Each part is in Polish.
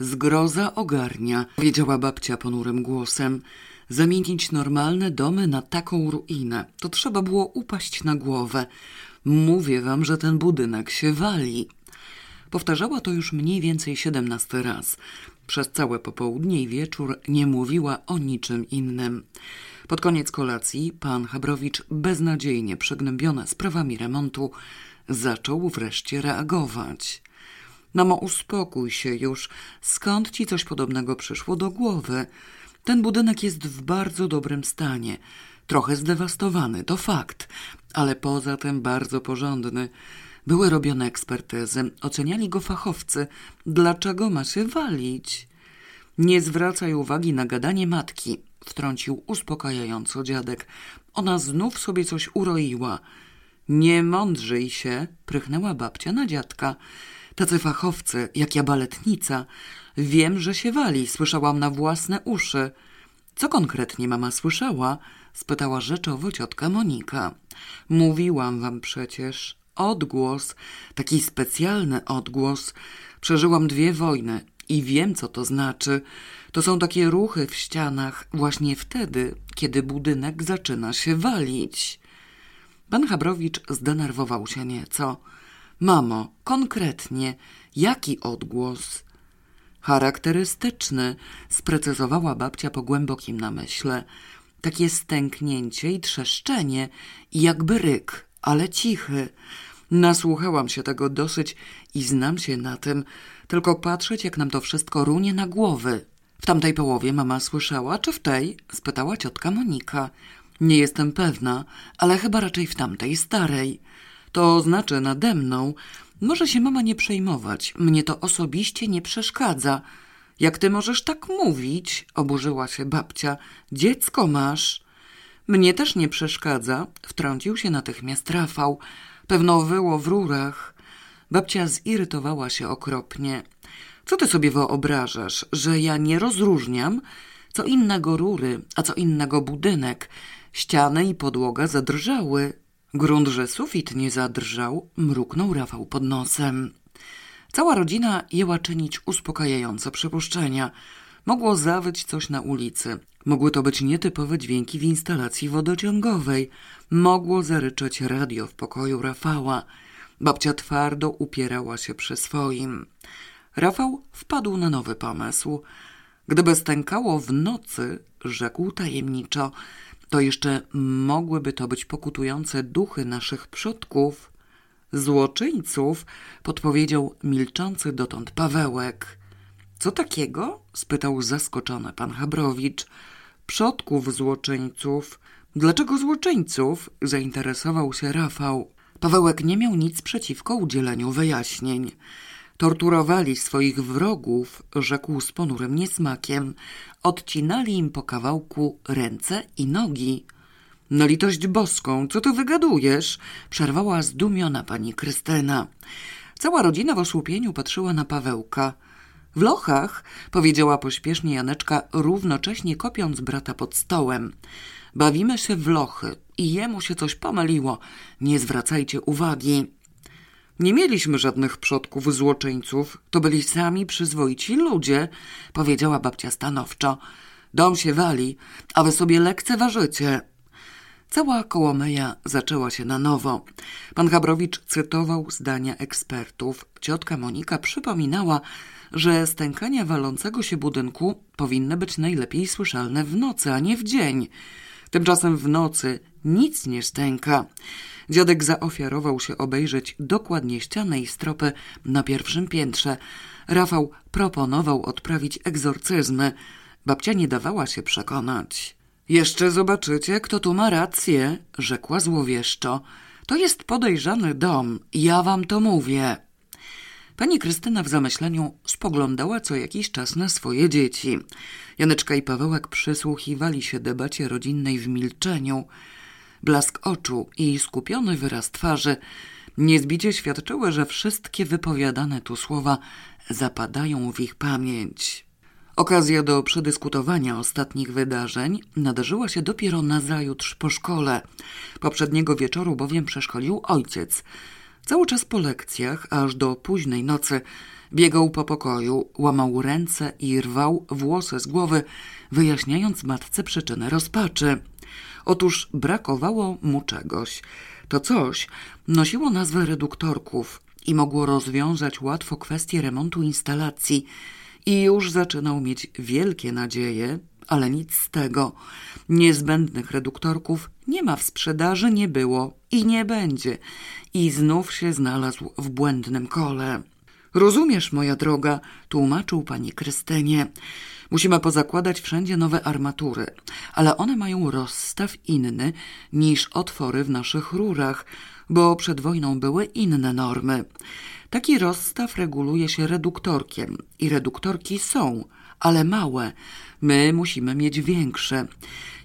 Zgroza ogarnia, wiedziała babcia ponurym głosem. Zamienić normalne domy na taką ruinę, to trzeba było upaść na głowę. Mówię wam, że ten budynek się wali. Powtarzała to już mniej więcej siedemnasty raz. Przez całe popołudnie i wieczór nie mówiła o niczym innym. Pod koniec kolacji pan Habrowicz, beznadziejnie przygnębiony sprawami remontu, zaczął wreszcie reagować. Mamo, uspokój się już. Skąd ci coś podobnego przyszło do głowy? Ten budynek jest w bardzo dobrym stanie. Trochę zdewastowany, to fakt, ale poza tym bardzo porządny. Były robione ekspertyzy, oceniali go fachowcy. Dlaczego ma się walić? Nie zwracaj uwagi na gadanie matki, wtrącił uspokajająco dziadek. Ona znów sobie coś uroiła. Nie mądrzyj się, prychnęła babcia na dziadka. Tacy fachowcy, jak ja baletnica. Wiem, że się wali, słyszałam na własne uszy. Co konkretnie mama słyszała? spytała rzeczowo ciotka Monika. Mówiłam wam przecież. Odgłos, taki specjalny odgłos. Przeżyłam dwie wojny i wiem, co to znaczy. To są takie ruchy w ścianach właśnie wtedy, kiedy budynek zaczyna się walić. Pan Habrowicz zdenerwował się nieco. Mamo, konkretnie, jaki odgłos? Charakterystyczny, sprecyzowała babcia po głębokim namyśle. Takie stęknięcie i trzeszczenie, i jakby ryk, ale cichy. Nasłuchałam się tego dosyć i znam się na tym, tylko patrzeć, jak nam to wszystko runie na głowy. W tamtej połowie mama słyszała, czy w tej? spytała ciotka Monika. Nie jestem pewna, ale chyba raczej w tamtej starej. To znaczy nade mną. Może się mama nie przejmować. Mnie to osobiście nie przeszkadza. Jak ty możesz tak mówić? Oburzyła się babcia. Dziecko masz. Mnie też nie przeszkadza, wtrącił się natychmiast Rafał. Pewno wyło w rurach. Babcia zirytowała się okropnie. Co ty sobie wyobrażasz, że ja nie rozróżniam? Co innego rury, a co innego budynek. Ściany i podłoga zadrżały. Grunt, że sufit nie zadrżał, mruknął Rafał pod nosem. Cała rodzina jęła czynić uspokajające przypuszczenia. Mogło zawyć coś na ulicy. Mogły to być nietypowe dźwięki w instalacji wodociągowej. Mogło zaryczeć radio w pokoju Rafała. Babcia twardo upierała się przy swoim. Rafał wpadł na nowy pomysł. Gdyby stękało w nocy, rzekł tajemniczo, to jeszcze mogłyby to być pokutujące duchy naszych przodków. Złoczyńców, podpowiedział milczący dotąd Pawełek. Co takiego? spytał zaskoczony pan Habrowicz. Przodków złoczyńców. Dlaczego złoczyńców? zainteresował się Rafał. Pawełek nie miał nic przeciwko udzieleniu wyjaśnień. Torturowali swoich wrogów, rzekł z ponurym niesmakiem. Odcinali im po kawałku ręce i nogi. Na litość boską, co ty wygadujesz? Przerwała zdumiona pani Krystyna. Cała rodzina w osłupieniu patrzyła na Pawełka. W lochach, powiedziała pośpiesznie Janeczka, równocześnie kopiąc brata pod stołem. Bawimy się w lochy i jemu się coś pomyliło. Nie zwracajcie uwagi. Nie mieliśmy żadnych przodków złoczyńców, to byli sami przyzwoici ludzie, powiedziała babcia stanowczo. Dom się wali, a wy sobie lekceważycie. Cała kołomeja zaczęła się na nowo. Pan Habrowicz cytował zdania ekspertów. Ciotka Monika przypominała, że stękania walącego się budynku powinny być najlepiej słyszalne w nocy, a nie w dzień. Tymczasem w nocy nic nie stęka. Dziadek zaofiarował się obejrzeć dokładnie ścianę i stropy na pierwszym piętrze. Rafał proponował odprawić egzorcyzmy. Babcia nie dawała się przekonać. Jeszcze zobaczycie, kto tu ma rację, rzekła złowieszczo. To jest podejrzany dom, ja wam to mówię. Pani Krystyna w zamyśleniu spoglądała co jakiś czas na swoje dzieci. Janeczka i Pawełek przysłuchiwali się debacie rodzinnej w milczeniu. Blask oczu i skupiony wyraz twarzy niezbicie świadczyły, że wszystkie wypowiadane tu słowa zapadają w ich pamięć. Okazja do przedyskutowania ostatnich wydarzeń nadarzyła się dopiero nazajutrz po szkole. Poprzedniego wieczoru bowiem przeszkolił ojciec. Cały czas po lekcjach, aż do późnej nocy, biegał po pokoju, łamał ręce i rwał włosy z głowy, wyjaśniając matce przyczynę rozpaczy. Otóż brakowało mu czegoś. To coś nosiło nazwę reduktorków i mogło rozwiązać łatwo kwestię remontu instalacji – i już zaczynał mieć wielkie nadzieje, ale nic z tego. Niezbędnych reduktorków nie ma w sprzedaży, nie było i nie będzie. I znów się znalazł w błędnym kole. Rozumiesz, moja droga, tłumaczył pani Krystynie. Musimy pozakładać wszędzie nowe armatury, ale one mają rozstaw inny niż otwory w naszych rurach, bo przed wojną były inne normy. Taki rozstaw reguluje się reduktorkiem i reduktorki są, ale małe. My musimy mieć większe.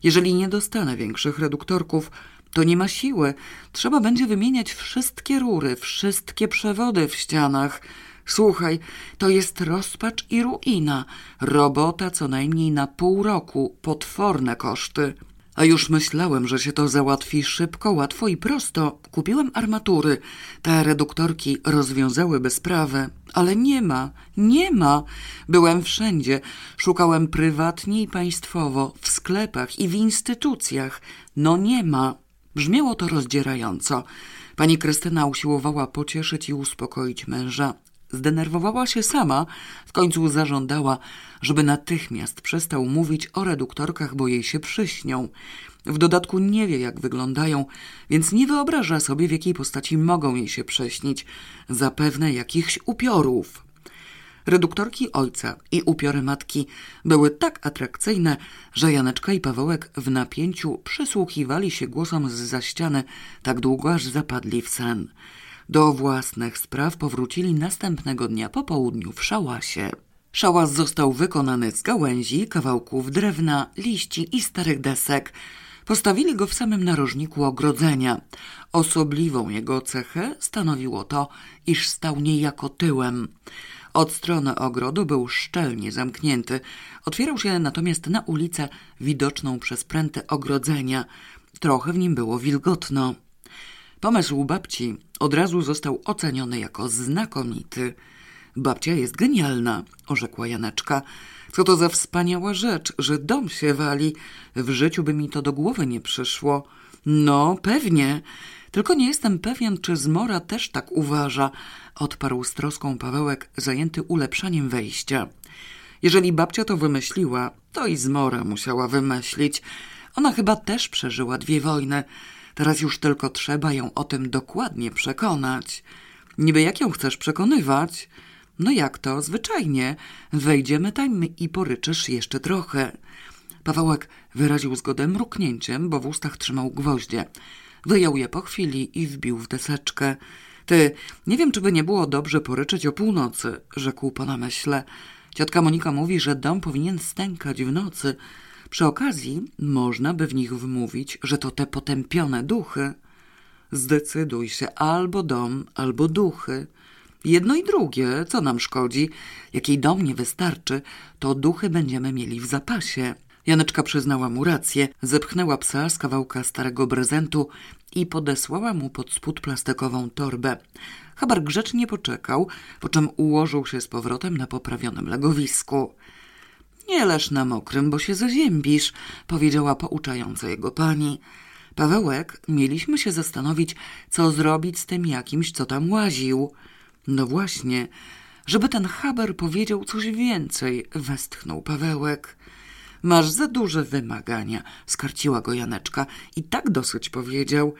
Jeżeli nie dostanę większych reduktorków, to nie ma siły. Trzeba będzie wymieniać wszystkie rury, wszystkie przewody w ścianach. Słuchaj, to jest rozpacz i ruina. Robota co najmniej na pół roku, potworne koszty. A już myślałem, że się to załatwi szybko, łatwo i prosto. Kupiłem armatury. Te reduktorki rozwiązałyby sprawę. Ale nie ma, nie ma. Byłem wszędzie. Szukałem prywatnie i państwowo, w sklepach i w instytucjach. No nie ma. Brzmiało to rozdzierająco. Pani Krystyna usiłowała pocieszyć i uspokoić męża. Zdenerwowała się sama, w końcu zażądała, żeby natychmiast przestał mówić o reduktorkach, bo jej się przyśnią. W dodatku nie wie, jak wyglądają, więc nie wyobraża sobie, w jakiej postaci mogą jej się prześnić. Zapewne jakichś upiorów. Reduktorki ojca i upiory matki były tak atrakcyjne, że Janeczka i Pawełek w napięciu przysłuchiwali się głosom z za ściany tak długo, aż zapadli w sen. Do własnych spraw powrócili następnego dnia po południu w szałasie. Szałas został wykonany z gałęzi, kawałków drewna, liści i starych desek. Postawili go w samym narożniku ogrodzenia. Osobliwą jego cechę stanowiło to, iż stał niejako tyłem. Od strony ogrodu był szczelnie zamknięty. Otwierał się natomiast na ulicę widoczną przez prętę ogrodzenia. Trochę w nim było wilgotno. Pomysł babci od razu został oceniony jako znakomity. Babcia jest genialna, orzekła Janeczka. Co to za wspaniała rzecz, że dom się wali. W życiu by mi to do głowy nie przyszło. No, pewnie. Tylko nie jestem pewien, czy Zmora też tak uważa, odparł z troską Pawełek, zajęty ulepszaniem wejścia. Jeżeli babcia to wymyśliła, to i Zmora musiała wymyślić. Ona chyba też przeżyła dwie wojny. Teraz już tylko trzeba ją o tym dokładnie przekonać. Niby jak ją chcesz przekonywać? No jak to? Zwyczajnie. Wejdziemy tam i poryczysz jeszcze trochę. Pawełek wyraził zgodę mruknięciem, bo w ustach trzymał gwoździe. Wyjął je po chwili i wbił w deseczkę. Ty, nie wiem, czy by nie było dobrze poryczeć o północy, rzekł po namyśle. Ciotka Monika mówi, że dom powinien stękać w nocy. Przy okazji można by w nich wmówić, że to te potępione duchy. Zdecyduj się, albo dom, albo duchy. Jedno i drugie, co nam szkodzi? Jakiej dom nie wystarczy, to duchy będziemy mieli w zapasie. Janeczka przyznała mu rację, zepchnęła psa z kawałka starego prezentu i podesłała mu pod spód plastikową torbę. Chabar grzecznie poczekał, po czym ułożył się z powrotem na poprawionym legowisku. Nie leż na mokrym, bo się zaziębisz, powiedziała pouczająca jego pani. Pawełek, mieliśmy się zastanowić, co zrobić z tym jakimś, co tam łaził. No właśnie, żeby ten Haber powiedział coś więcej, westchnął Pawełek. Masz za duże wymagania, skarciła go Janeczka i tak dosyć powiedział.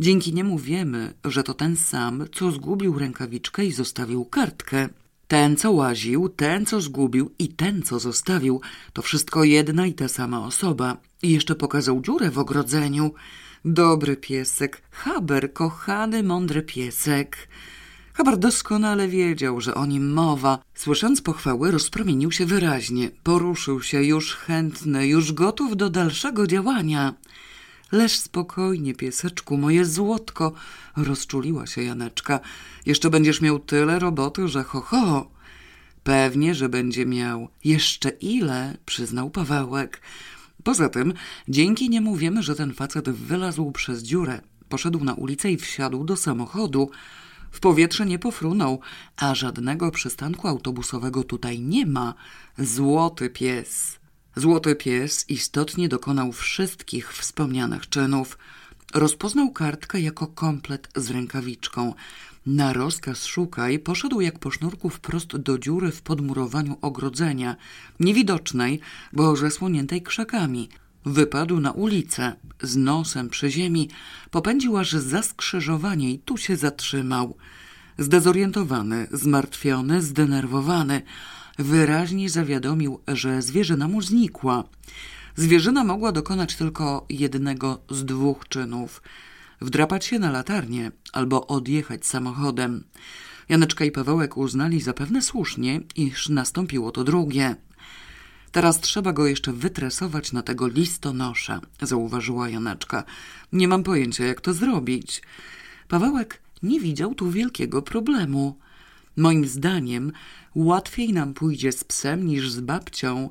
Dzięki niemu wiemy, że to ten sam, co zgubił rękawiczkę i zostawił kartkę. Ten, co łaził, ten, co zgubił i ten, co zostawił, to wszystko jedna i ta sama osoba. I jeszcze pokazał dziurę w ogrodzeniu. Dobry piesek, Haber, kochany, mądry piesek. Habar doskonale wiedział, że o nim mowa. Słysząc pochwały, rozpromienił się wyraźnie. Poruszył się, już chętny, już gotów do dalszego działania. Leż spokojnie, pieseczku, moje złotko, rozczuliła się Janeczka. Jeszcze będziesz miał tyle roboty, że ho, ho. Pewnie, że będzie miał. Jeszcze ile? przyznał Pawełek. Poza tym, dzięki niemu wiemy, że ten facet wylazł przez dziurę. Poszedł na ulicę i wsiadł do samochodu. W powietrze nie pofrunął, a żadnego przystanku autobusowego tutaj nie ma. Złoty pies. Złoty pies istotnie dokonał wszystkich wspomnianych czynów. Rozpoznał kartkę jako komplet z rękawiczką. Na rozkaz szukaj poszedł jak po sznurku wprost do dziury w podmurowaniu ogrodzenia, niewidocznej, bo zasłoniętej krzakami. Wypadł na ulicę, z nosem przy ziemi, popędził aż za skrzyżowanie i tu się zatrzymał. Zdezorientowany, zmartwiony, zdenerwowany, wyraźnie zawiadomił, że zwierzyna mu znikła. Zwierzyna mogła dokonać tylko jednego z dwóch czynów – wdrapać się na latarnię albo odjechać samochodem. Janeczka i Pawełek uznali zapewne słusznie, iż nastąpiło to drugie. Teraz trzeba go jeszcze wytresować na tego listonosza, zauważyła Janeczka. Nie mam pojęcia, jak to zrobić. Pawełek nie widział tu wielkiego problemu. Moim zdaniem łatwiej nam pójdzie z psem niż z babcią.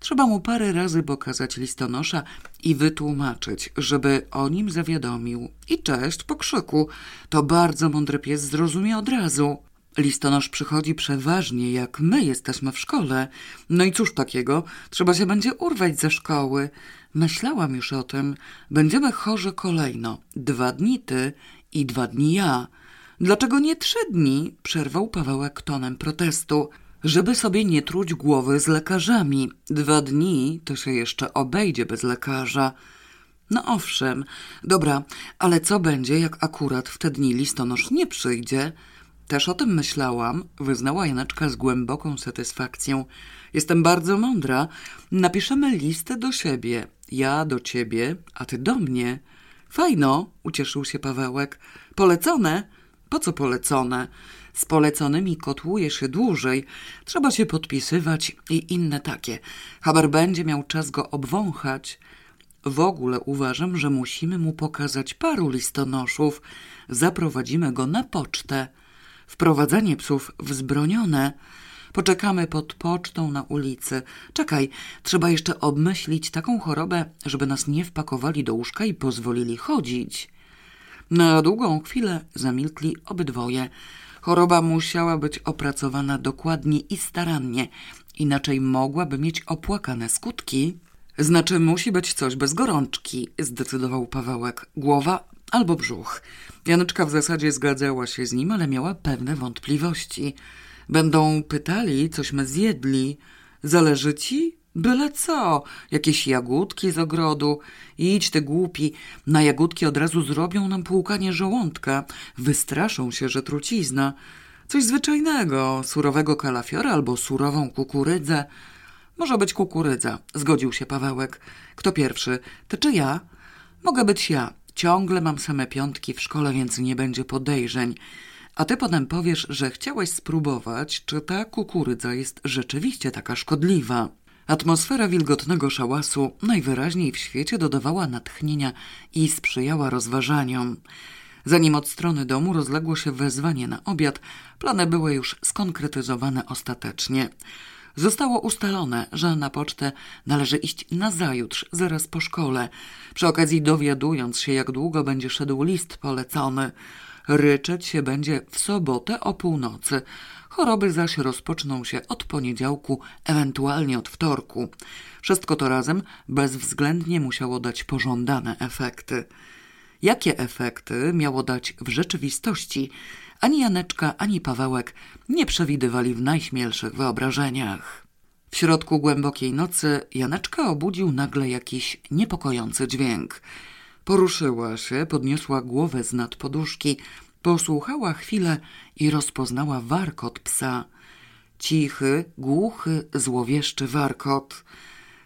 Trzeba mu parę razy pokazać listonosza i wytłumaczyć, żeby o nim zawiadomił. I cześć po krzyku. To bardzo mądry pies zrozumie od razu. Listonosz przychodzi przeważnie, jak my jesteśmy w szkole. No i cóż takiego? Trzeba się będzie urwać ze szkoły. Myślałam już o tym. Będziemy chorzy kolejno. Dwa dni ty i dwa dni ja. Dlaczego nie trzy dni? Przerwał Pawełek tonem protestu. Żeby sobie nie truć głowy z lekarzami. Dwa dni to się jeszcze obejdzie bez lekarza. No owszem, dobra, ale co będzie, jak akurat w te dni listonosz nie przyjdzie? Też o tym myślałam, wyznała Janeczka z głęboką satysfakcją. Jestem bardzo mądra. Napiszemy listę do siebie. Ja do ciebie, a ty do mnie. Fajno, ucieszył się Pawełek. Polecone? Po co polecone? Z poleconymi kotłuje się dłużej. Trzeba się podpisywać i inne takie. Haber będzie miał czas go obwąchać. W ogóle uważam, że musimy mu pokazać paru listonoszów. Zaprowadzimy go na pocztę. Wprowadzanie psów wzbronione. Poczekamy pod pocztą na ulicy. Czekaj, trzeba jeszcze obmyślić taką chorobę, żeby nas nie wpakowali do łóżka i pozwolili chodzić. Na długą chwilę zamilkli obydwoje. Choroba musiała być opracowana dokładnie i starannie, inaczej mogłaby mieć opłakane skutki. Znaczy, musi być coś bez gorączki, zdecydował Pawełek. Głowa albo brzuch. Janeczka w zasadzie zgadzała się z nim, ale miała pewne wątpliwości. Będą pytali, cośmy zjedli. Zależy ci? Byle co, jakieś jagódki z ogrodu. Idź ty głupi, na jagódki od razu zrobią nam płukanie żołądka. Wystraszą się, że trucizna. Coś zwyczajnego, surowego kalafiora albo surową kukurydzę. Może być kukurydza, zgodził się Pawełek. Kto pierwszy, ty czy ja? Mogę być ja. Ciągle mam same piątki w szkole, więc nie będzie podejrzeń. A ty potem powiesz, że chciałeś spróbować, czy ta kukurydza jest rzeczywiście taka szkodliwa. Atmosfera wilgotnego szałasu najwyraźniej w świecie dodawała natchnienia i sprzyjała rozważaniom. Zanim od strony domu rozległo się wezwanie na obiad, plany były już skonkretyzowane ostatecznie. Zostało ustalone, że na pocztę należy iść nazajutrz, zaraz po szkole, przy okazji dowiadując się, jak długo będzie szedł list polecony. Ryczeć się będzie w sobotę o północy, Choroby zaś rozpoczną się od poniedziałku, ewentualnie od wtorku. Wszystko to razem bezwzględnie musiało dać pożądane efekty. Jakie efekty miało dać w rzeczywistości, ani Janeczka, ani Pawełek nie przewidywali w najśmielszych wyobrażeniach. W środku głębokiej nocy Janeczka obudził nagle jakiś niepokojący dźwięk. Poruszyła się, podniosła głowę z nad poduszki, Posłuchała chwilę i rozpoznała warkot psa. Cichy, głuchy, złowieszczy warkot.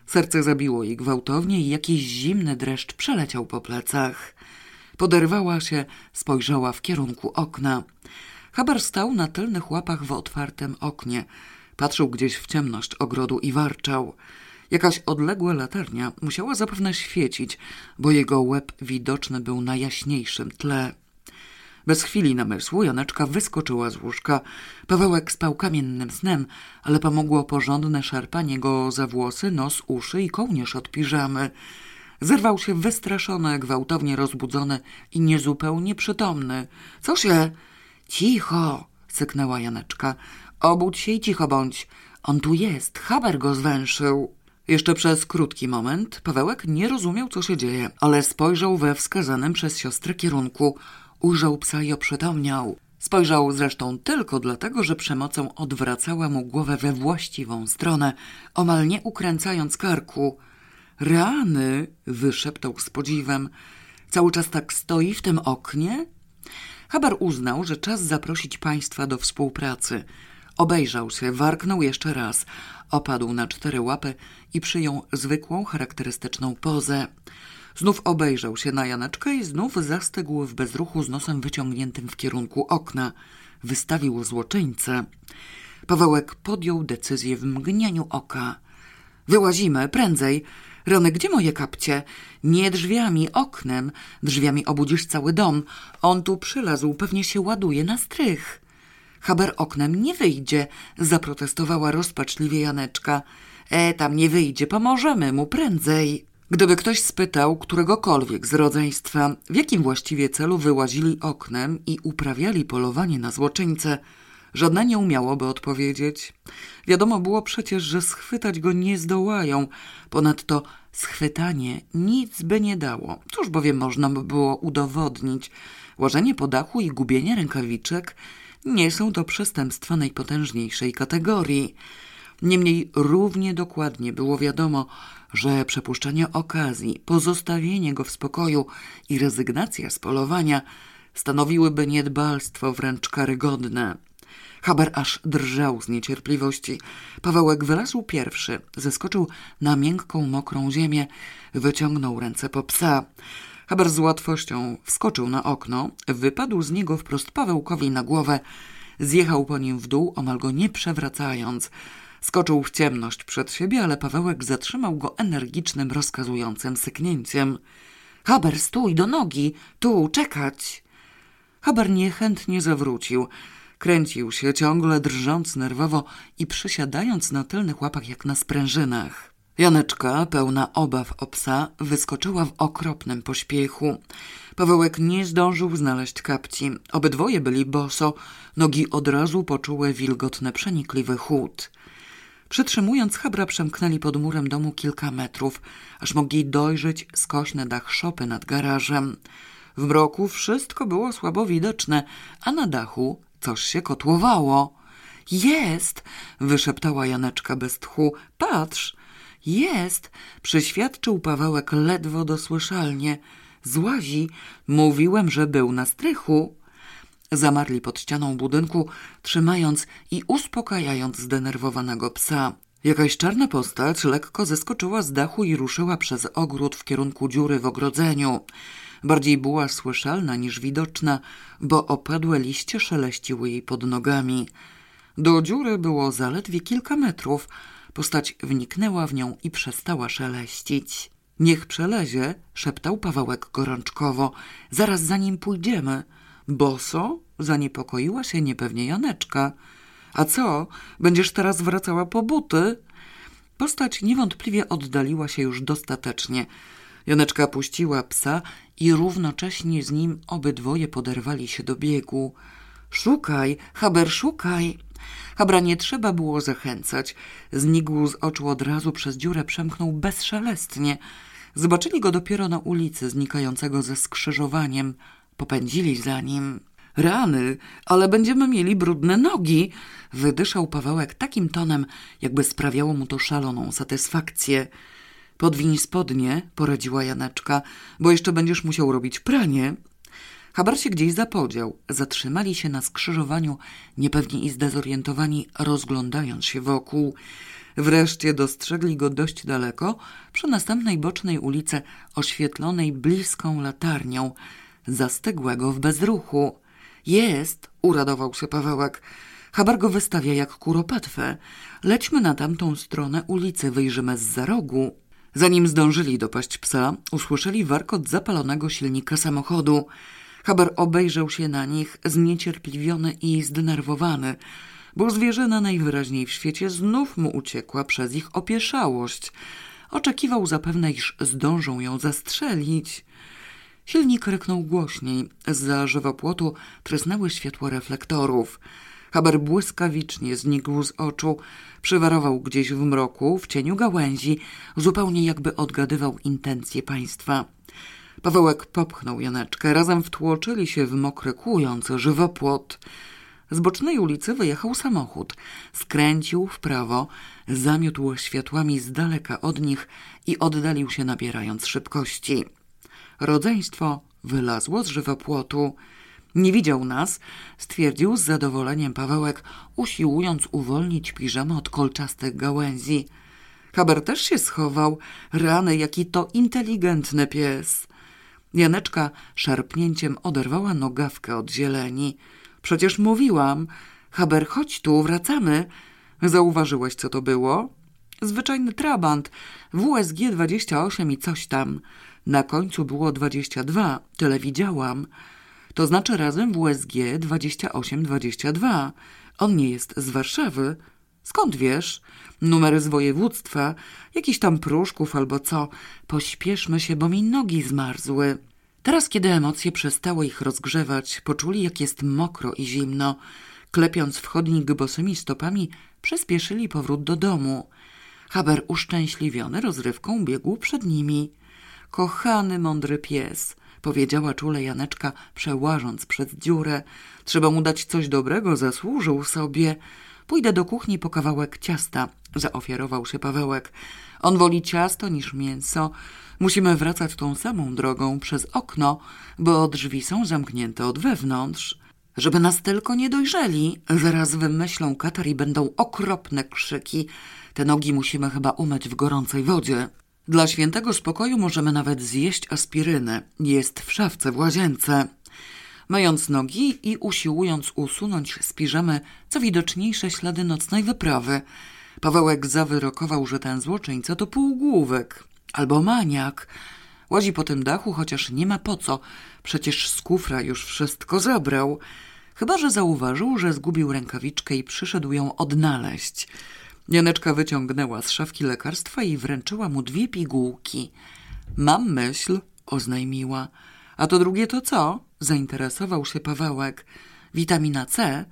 Serce zabiło jej gwałtownie i jakiś zimny dreszcz przeleciał po plecach. Poderwała się, spojrzała w kierunku okna. Haber stał na tylnych łapach w otwartym oknie. Patrzył gdzieś w ciemność ogrodu i warczał. Jakaś odległa latarnia musiała zapewne świecić, bo jego łeb widoczny był na jaśniejszym tle. Bez chwili namysłu Janeczka wyskoczyła z łóżka. Pawełek spał kamiennym snem, ale pomogło porządne szarpanie go za włosy, nos, uszy i kołnierz od piżamy. Zerwał się wystraszony, gwałtownie rozbudzony i niezupełnie przytomny. – Co się? – Cicho! – syknęła Janeczka. – Obudź się i cicho bądź. On tu jest, Haber go zwęszył. Jeszcze przez krótki moment Pawełek nie rozumiał, co się dzieje, ale spojrzał we wskazanym przez siostrę kierunku. Ujrzał psa i oprzytomniał. Spojrzał zresztą tylko dlatego, że przemocą odwracała mu głowę we właściwą stronę, omal nie ukręcając karku. Rany! wyszeptał z podziwem. Cały czas tak stoi w tym oknie? Haber uznał, że czas zaprosić państwa do współpracy. Obejrzał się, warknął jeszcze raz, opadł na cztery łapy i przyjął zwykłą, charakterystyczną pozę. Znów obejrzał się na Janeczkę i znów zastygł w bezruchu z nosem wyciągniętym w kierunku okna. Wystawił złoczyńcę. Pawełek podjął decyzję w mgnieniu oka. Wyłazimy, prędzej. Rony, gdzie moje kapcie? Nie drzwiami, oknem. Drzwiami obudzisz cały dom. On tu przylazł, pewnie się ładuje na strych. Haber oknem nie wyjdzie, zaprotestowała rozpaczliwie Janeczka. E, tam nie wyjdzie, pomożemy mu prędzej. Gdyby ktoś spytał któregokolwiek z rodzeństwa, w jakim właściwie celu wyłazili oknem i uprawiali polowanie na złoczyńcę, żadne nie umiałoby odpowiedzieć. Wiadomo było przecież, że schwytać go nie zdołają. Ponadto schwytanie nic by nie dało. Cóż bowiem można by było udowodnić? Łażenie po dachu i gubienie rękawiczek nie są to przestępstwa najpotężniejszej kategorii. Niemniej równie dokładnie było wiadomo, że przepuszczenie okazji, pozostawienie go w spokoju i rezygnacja z polowania stanowiłyby niedbalstwo wręcz karygodne. Haber aż drżał z niecierpliwości. Pawełek wylazł pierwszy, zeskoczył na miękką, mokrą ziemię, wyciągnął ręce po psa. Haber z łatwością wskoczył na okno, wypadł z niego wprost Pawełkowi na głowę, zjechał po nim w dół, omal go nie przewracając. Skoczył w ciemność przed siebie, ale Pawełek zatrzymał go energicznym, rozkazującym syknięciem. Haber, stój, do nogi, tu, czekać! Haber niechętnie zawrócił. Kręcił się, ciągle drżąc nerwowo i przysiadając na tylnych łapach jak na sprężynach. Janeczka, pełna obaw o psa, wyskoczyła w okropnym pośpiechu. Pawełek nie zdążył znaleźć kapci. Obydwoje byli boso, nogi od razu poczuły wilgotny, przenikliwy chłód. Przytrzymując Habra przemknęli pod murem domu kilka metrów, aż mogli dojrzeć skośny dach szopy nad garażem. W mroku wszystko było słabo widoczne, a na dachu coś się kotłowało. Jest! wyszeptała Janeczka bez tchu. Patrz! Jest! przyświadczył Pawełek ledwo dosłyszalnie. Złazi! Mówiłem, że był na strychu. Zamarli pod ścianą budynku, trzymając i uspokajając zdenerwowanego psa. Jakaś czarna postać lekko zeskoczyła z dachu i ruszyła przez ogród w kierunku dziury w ogrodzeniu. Bardziej była słyszalna niż widoczna, bo opadłe liście szeleściły jej pod nogami. Do dziury było zaledwie kilka metrów. Postać wniknęła w nią i przestała szeleścić. Niech przelezie, szeptał Pawełek gorączkowo. Zaraz za nim pójdziemy. Boso? Zaniepokoiła się niepewnie Janeczka. A co? Będziesz teraz wracała po buty? Postać niewątpliwie oddaliła się już dostatecznie. Janeczka puściła psa i równocześnie z nim obydwoje poderwali się do biegu. Szukaj, Haber, szukaj! Habra nie trzeba było zachęcać. Znikł z oczu od razu przez dziurę, przemknął bezszelestnie. Zobaczyli go dopiero na ulicy, znikającego ze skrzyżowaniem. Popędzili za nim. Rany, ale będziemy mieli brudne nogi, wydyszał Pawełek takim tonem, jakby sprawiało mu to szaloną satysfakcję. Podwiń spodnie, poradziła Janeczka, bo jeszcze będziesz musiał robić pranie. Habar się gdzieś zapodział. Zatrzymali się na skrzyżowaniu, niepewni i zdezorientowani, rozglądając się wokół. Wreszcie dostrzegli go dość daleko, przy następnej bocznej ulicy, oświetlonej bliską latarnią, zastygłego w bezruchu. Jest, uradował się Pawełek. Habar go wystawia jak kuropatwę. Lećmy na tamtą stronę ulicy, wyjrzymy z za rogu. Zanim zdążyli dopaść psa, usłyszeli warkot zapalonego silnika samochodu. Haber obejrzał się na nich, zniecierpliwiony i zdenerwowany, bo zwierzyna najwyraźniej w świecie znów mu uciekła przez ich opieszałość. Oczekiwał zapewne, iż zdążą ją zastrzelić. Silnik ryknął głośniej. Z żywopłotu trysnęły światło reflektorów. Haber błyskawicznie znikł z oczu, przywarował gdzieś w mroku, w cieniu gałęzi, zupełnie jakby odgadywał intencje państwa. Pawełek popchnął Janeczkę, razem wtłoczyli się w mokry, kłujący żywopłot. Z bocznej ulicy wyjechał samochód. Skręcił w prawo, zamiótł światłami z daleka od nich i oddalił się nabierając szybkości. Rodzeństwo wylazło z żywopłotu. Nie widział nas, stwierdził z zadowoleniem Pawełek, usiłując uwolnić piżamę od kolczastych gałęzi. Haber też się schował. Rany, jaki to inteligentny pies. Janeczka szarpnięciem oderwała nogawkę od zieleni. Przecież mówiłam. Haber, chodź tu, wracamy. Zauważyłeś, co to było? Zwyczajny trabant. WSG 28 i coś tam. Na końcu było 22. Tyle widziałam. To znaczy razem WSG 28-22. On nie jest z Warszawy. Skąd wiesz? Numery z województwa, jakiś tam pruszków albo co. Pośpieszmy się, bo mi nogi zmarzły. Teraz, kiedy emocje przestały ich rozgrzewać, poczuli, jak jest mokro i zimno. Klepiąc w chodnik bosymi stopami, przyspieszyli powrót do domu. Haber uszczęśliwiony rozrywką biegł przed nimi. Kochany, mądry pies, powiedziała czule Janeczka, przełażąc przez dziurę. Trzeba mu dać coś dobrego, zasłużył sobie. Pójdę do kuchni po kawałek ciasta, zaofiarował się Pawełek. On woli ciasto niż mięso. Musimy wracać tą samą drogą przez okno, bo drzwi są zamknięte od wewnątrz. Żeby nas tylko nie dojrzeli, zaraz wymyślą katar i będą okropne krzyki. Te nogi musimy chyba umyć w gorącej wodzie. Dla świętego spokoju możemy nawet zjeść aspirynę. Jest w szafce w łazience. Mając nogi i usiłując usunąć z piżamy co widoczniejsze ślady nocnej wyprawy, Pawełek zawyrokował, że ten złoczyńca to półgłówek albo maniak. Łazi po tym dachu, chociaż nie ma po co. Przecież z kufra już wszystko zabrał. Chyba, że zauważył, że zgubił rękawiczkę i przyszedł ją odnaleźć. Janeczka wyciągnęła z szafki lekarstwa i wręczyła mu dwie pigułki. Mam myśl, oznajmiła. A to drugie to co? Zainteresował się Pawełek. Witamina C?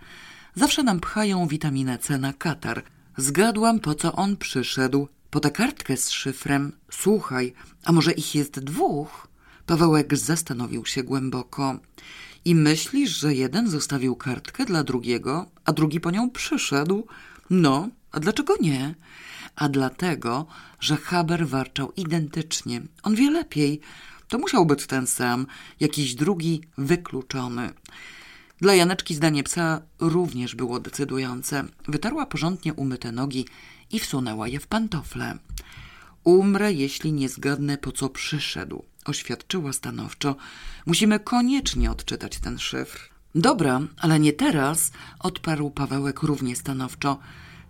Zawsze nam pchają witaminę C na katar. Zgadłam, po co on przyszedł. Po tę kartkę z szyfrem. Słuchaj, a może ich jest dwóch? Pawełek zastanowił się głęboko. I myślisz, że jeden zostawił kartkę dla drugiego, a drugi po nią przyszedł? No, a dlaczego nie? A dlatego, że Haber warczał identycznie. On wie lepiej. To musiał być ten sam, jakiś drugi wykluczony. Dla Janeczki zdanie psa również było decydujące. Wytarła porządnie umyte nogi i wsunęła je w pantofle. Umrę, jeśli nie zgadnę, po co przyszedł, oświadczyła stanowczo. Musimy koniecznie odczytać ten szyfr. Dobra, ale nie teraz, odparł Pawełek równie stanowczo.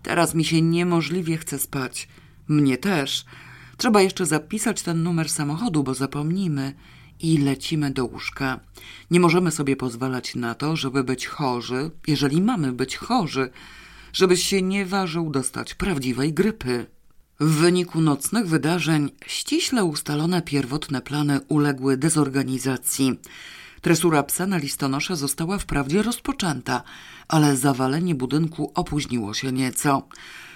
Teraz mi się niemożliwie chce spać. Mnie też. Trzeba jeszcze zapisać ten numer samochodu, bo zapomnimy. I lecimy do łóżka. Nie możemy sobie pozwalać na to, żeby być chorzy, jeżeli mamy być chorzy, żebyś się nie ważył dostać prawdziwej grypy. W wyniku nocnych wydarzeń ściśle ustalone pierwotne plany uległy dezorganizacji. Tresura psa na listonosza została wprawdzie rozpoczęta, ale zawalenie budynku opóźniło się nieco.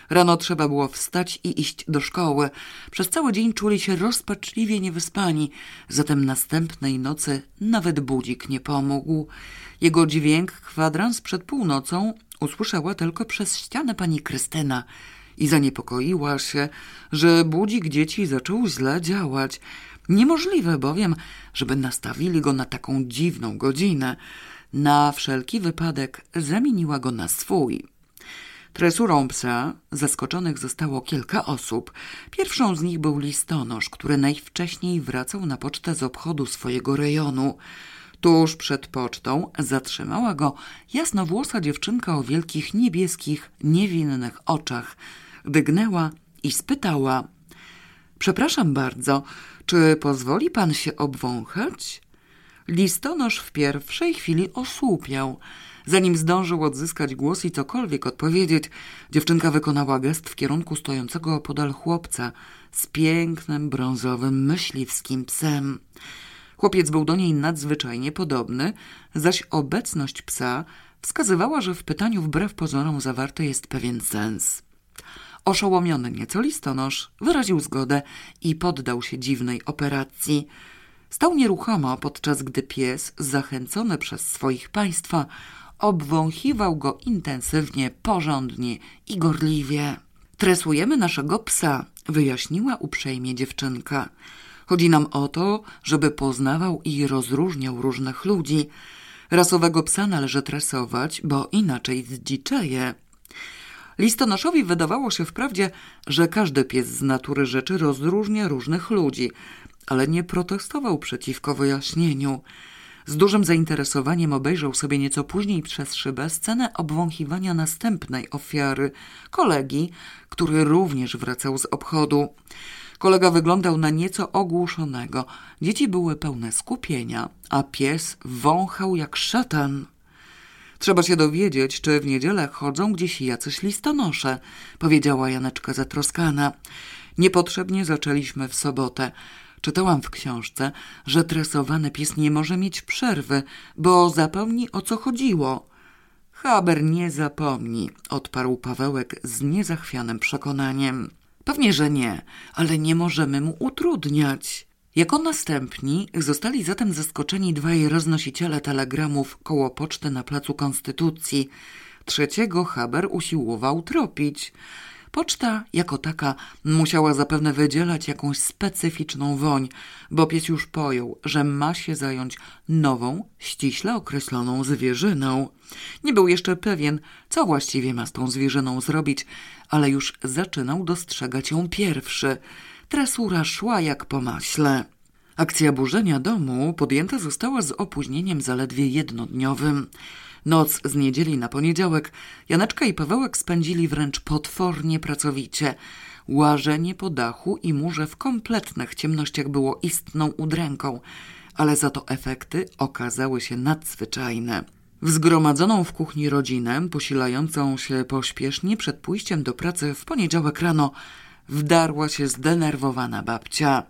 Rano trzeba było wstać i iść do szkoły. Przez cały dzień czuli się rozpaczliwie niewyspani, zatem następnej nocy nawet budzik nie pomógł. Jego dźwięk kwadrans przed północą usłyszała tylko przez ścianę pani Krystyna i zaniepokoiła się, że budzik dzieci zaczął źle działać. Niemożliwe bowiem, żeby nastawili go na taką dziwną godzinę. Na wszelki wypadek zamieniła go na swój. Tresurą psa zaskoczonych zostało kilka osób. Pierwszą z nich był listonosz, który najwcześniej wracał na pocztę z obchodu swojego rejonu. Tuż przed pocztą zatrzymała go jasnowłosa dziewczynka o wielkich niebieskich, niewinnych oczach. Dygnęła i spytała: Przepraszam bardzo, czy pozwoli pan się obwąchać? Listonosz w pierwszej chwili osłupiał. Zanim zdążył odzyskać głos i cokolwiek odpowiedzieć, dziewczynka wykonała gest w kierunku stojącego opodal chłopca z pięknym, brązowym, myśliwskim psem. Chłopiec był do niej nadzwyczajnie podobny, zaś obecność psa wskazywała, że w pytaniu wbrew pozorom zawarty jest pewien sens. Oszołomiony nieco listonosz wyraził zgodę i poddał się dziwnej operacji. Stał nieruchomo, podczas gdy pies, zachęcony przez swoich państwa, obwąchiwał go intensywnie, porządnie i gorliwie. Tresujemy naszego psa, wyjaśniła uprzejmie dziewczynka. Chodzi nam o to, żeby poznawał i rozróżniał różnych ludzi. Rasowego psa należy tresować, bo inaczej zdziczeje. Listonoszowi wydawało się wprawdzie, że każdy pies z natury rzeczy rozróżnia różnych ludzi, ale nie protestował przeciwko wyjaśnieniu. Z dużym zainteresowaniem obejrzał sobie nieco później przez szybę scenę obwąchiwania następnej ofiary, kolegi, który również wracał z obchodu. Kolega wyglądał na nieco ogłuszonego. Dzieci były pełne skupienia, a pies wąchał jak szatan. Trzeba się dowiedzieć, czy w niedzielę chodzą gdzieś jacyś listonosze, powiedziała Janeczka zatroskana. Niepotrzebnie zaczęliśmy w sobotę. Czytałam w książce, że tresowany pies nie może mieć przerwy, bo zapomni o co chodziło. Haber nie zapomni, odparł Pawełek z niezachwianym przekonaniem. Pewnie, że nie, ale nie możemy mu utrudniać. Jako następni zostali zatem zaskoczeni dwaj roznosiciele telegramów koło poczty na placu Konstytucji. Trzeciego Haber usiłował tropić. Poczta jako taka musiała zapewne wydzielać jakąś specyficzną woń, bo pies już pojął, że ma się zająć nową, ściśle określoną zwierzyną. Nie był jeszcze pewien, co właściwie ma z tą zwierzyną zrobić, ale już zaczynał dostrzegać ją pierwszy. Tresura szła jak po maśle. Akcja burzenia domu podjęta została z opóźnieniem zaledwie jednodniowym. Noc z niedzieli na poniedziałek Janeczka i Pawełek spędzili wręcz potwornie pracowicie. Łażenie po dachu i murze w kompletnych ciemnościach było istną udręką, ale za to efekty okazały się nadzwyczajne. W zgromadzoną w kuchni rodzinę, posilającą się pośpiesznie przed pójściem do pracy w poniedziałek rano, wdarła się zdenerwowana babcia.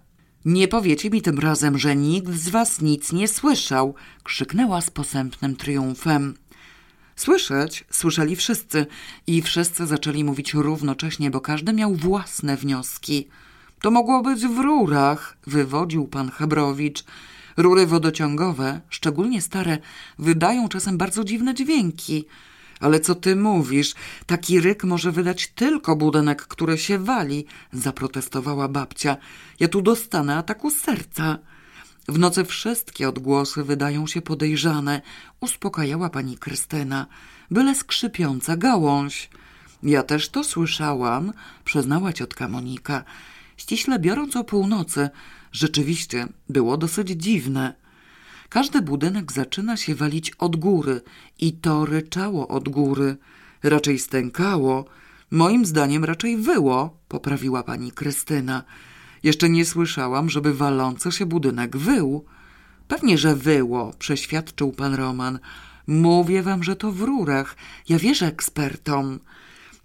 Nie powiecie mi tym razem, że nikt z was nic nie słyszał, krzyknęła z posępnym triumfem. Słyszeć słyszeli wszyscy i wszyscy zaczęli mówić równocześnie, bo każdy miał własne wnioski. To mogło być w rurach, wywodził pan Hebrowicz. Rury wodociągowe, szczególnie stare, wydają czasem bardzo dziwne dźwięki. Ale co ty mówisz? Taki ryk może wydać tylko budynek, który się wali, zaprotestowała babcia. Ja tu dostanę ataku serca. W nocy wszystkie odgłosy wydają się podejrzane, uspokajała pani Krystyna. Byle skrzypiąca gałąź. Ja też to słyszałam, przyznała ciotka Monika. Ściśle biorąc o północy, rzeczywiście było dosyć dziwne. Każdy budynek zaczyna się walić od góry i to ryczało od góry. Raczej stękało. Moim zdaniem raczej wyło, poprawiła pani Krystyna. Jeszcze nie słyszałam, żeby walący się budynek wył. Pewnie, że wyło, przeświadczył pan Roman. Mówię wam, że to w rurach. Ja wierzę ekspertom.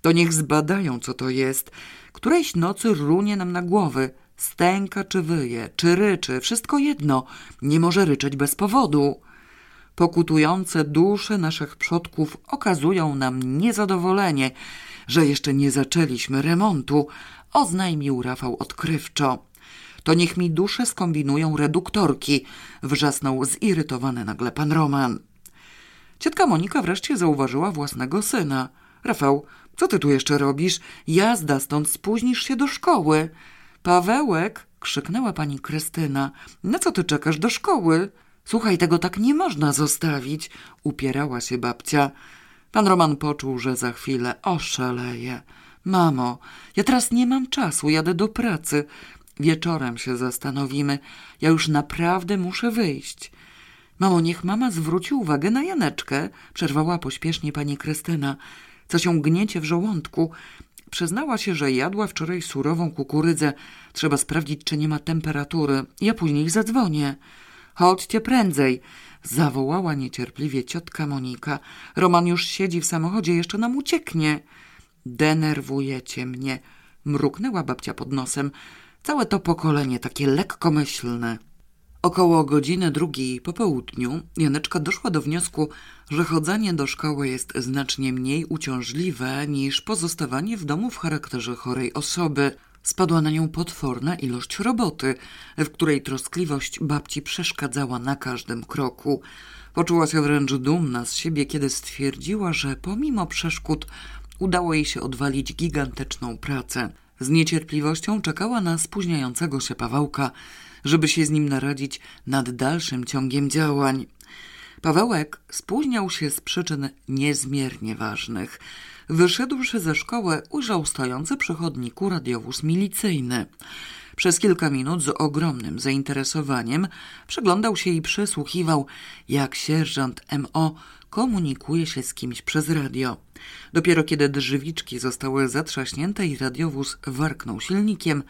To niech zbadają, co to jest. Którejś nocy runie nam na głowy. Stęka czy wyje, czy ryczy, wszystko jedno. Nie może ryczeć bez powodu. Pokutujące dusze naszych przodków okazują nam niezadowolenie, że jeszcze nie zaczęliśmy remontu, oznajmił Rafał odkrywczo. To niech mi dusze skombinują reduktorki, wrzasnął zirytowany nagle pan Roman. Ciotka Monika wreszcie zauważyła własnego syna. Rafał, co ty tu jeszcze robisz? Jazda stąd, spóźnisz się do szkoły. Pawełek, krzyknęła pani Krystyna. Na co ty czekasz do szkoły? Słuchaj, tego tak nie można zostawić, upierała się babcia. Pan Roman poczuł, że za chwilę oszaleje. Mamo, ja teraz nie mam czasu, jadę do pracy. Wieczorem się zastanowimy. Ja już naprawdę muszę wyjść. Mamo, niech mama zwróci uwagę na Janeczkę, przerwała pośpiesznie pani Krystyna. Co się gniecie w żołądku? Przyznała się, że jadła wczoraj surową kukurydzę. Trzeba sprawdzić, czy nie ma temperatury. Ja później zadzwonię. Chodźcie prędzej, zawołała niecierpliwie ciotka Monika. Roman już siedzi w samochodzie, jeszcze nam ucieknie. Denerwujecie mnie, mruknęła babcia pod nosem. Całe to pokolenie takie lekkomyślne. Około godziny drugiej po południu Janeczka doszła do wniosku, że chodzenie do szkoły jest znacznie mniej uciążliwe niż pozostawanie w domu w charakterze chorej osoby. Spadła na nią potworna ilość roboty, w której troskliwość babci przeszkadzała na każdym kroku. Poczuła się wręcz dumna z siebie, kiedy stwierdziła, że pomimo przeszkód udało jej się odwalić gigantyczną pracę. Z niecierpliwością czekała na spóźniającego się Pawełka, żeby się z nim naradzić nad dalszym ciągiem działań. Pawełek spóźniał się z przyczyn niezmiernie ważnych. Wyszedłszy ze szkoły, ujrzał stojący przy chodniku radiowóz milicyjny. Przez kilka minut z ogromnym zainteresowaniem przyglądał się i przysłuchiwał, jak sierżant MO komunikuje się z kimś przez radio. Dopiero kiedy drzewiczki zostały zatrzaśnięte i radiowóz warknął silnikiem,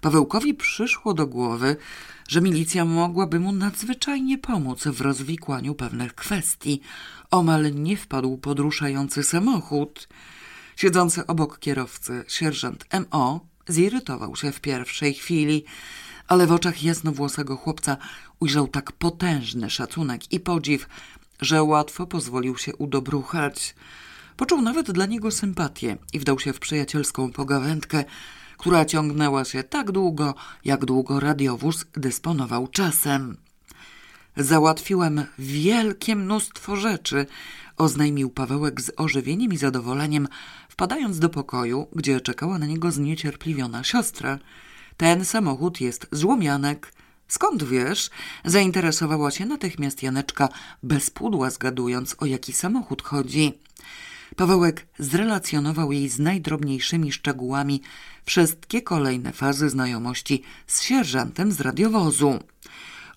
Pawełkowi przyszło do głowy, że milicja mogłaby mu nadzwyczajnie pomóc w rozwikłaniu pewnych kwestii. Omal nie wpadł pod ruszający samochód. Siedzący obok kierowcy sierżant M.O. zirytował się w pierwszej chwili, ale w oczach jasnowłosego chłopca ujrzał tak potężny szacunek i podziw, że łatwo pozwolił się udobruchać. Poczuł nawet dla niego sympatię i wdał się w przyjacielską pogawędkę, która ciągnęła się tak długo, jak długo radiowóz dysponował czasem. Załatwiłem wielkie mnóstwo rzeczy, oznajmił Pawełek z ożywieniem i zadowoleniem, wpadając do pokoju, gdzie czekała na niego zniecierpliwiona siostra. Ten samochód jest złomianek. Skąd wiesz? Zainteresowała się natychmiast Janeczka, bez pudła zgadując, o jaki samochód chodzi. Pawełek zrelacjonował jej z najdrobniejszymi szczegółami wszystkie kolejne fazy znajomości z sierżantem z radiowozu.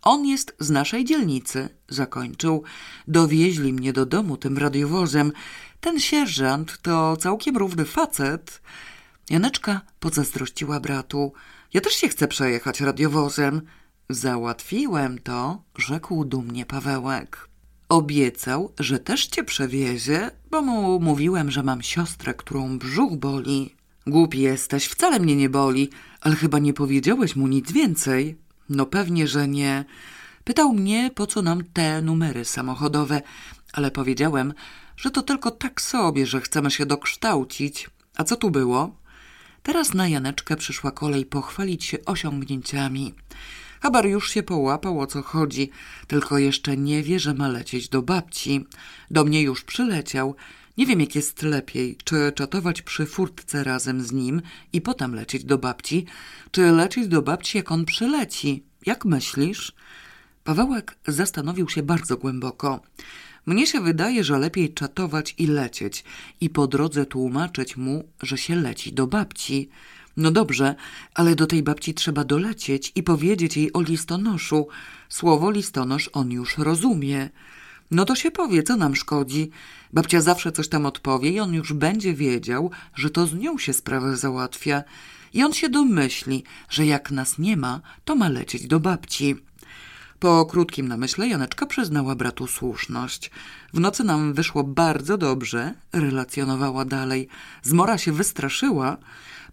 On jest z naszej dzielnicy, zakończył. Dowieźli mnie do domu tym radiowozem. Ten sierżant to całkiem równy facet. Janeczka pozazdrościła bratu. Ja też się chcę przejechać radiowozem. Załatwiłem to, rzekł dumnie Pawełek. Obiecał, że też cię przewiezie, bo mu mówiłem, że mam siostrę, którą brzuch boli. Głupi jesteś, wcale mnie nie boli, ale chyba nie powiedziałeś mu nic więcej. No pewnie, że nie. Pytał mnie, po co nam te numery samochodowe, ale powiedziałem, że to tylko tak sobie, że chcemy się dokształcić. A co tu było? Teraz na Janeczkę przyszła kolej pochwalić się osiągnięciami. Habar już się połapał, o co chodzi, tylko jeszcze nie wie, że ma lecieć do babci. Do mnie już przyleciał. Nie wiem, jak jest lepiej, czy czatować przy furtce razem z nim i potem lecieć do babci, czy lecieć do babci, jak on przyleci. Jak myślisz? Pawełek zastanowił się bardzo głęboko. Mnie się wydaje, że lepiej czatować i lecieć i po drodze tłumaczyć mu, że się leci do babci. No dobrze, ale do tej babci trzeba dolecieć i powiedzieć jej o listonoszu. Słowo listonosz on już rozumie. No to się powie, co nam szkodzi. Babcia zawsze coś tam odpowie i on już będzie wiedział, że to z nią się sprawę załatwia. I on się domyśli, że jak nas nie ma, to ma lecieć do babci. Po krótkim namyśle Janeczka przyznała bratu słuszność. W nocy nam wyszło bardzo dobrze, relacjonowała dalej. Zmora się wystraszyła,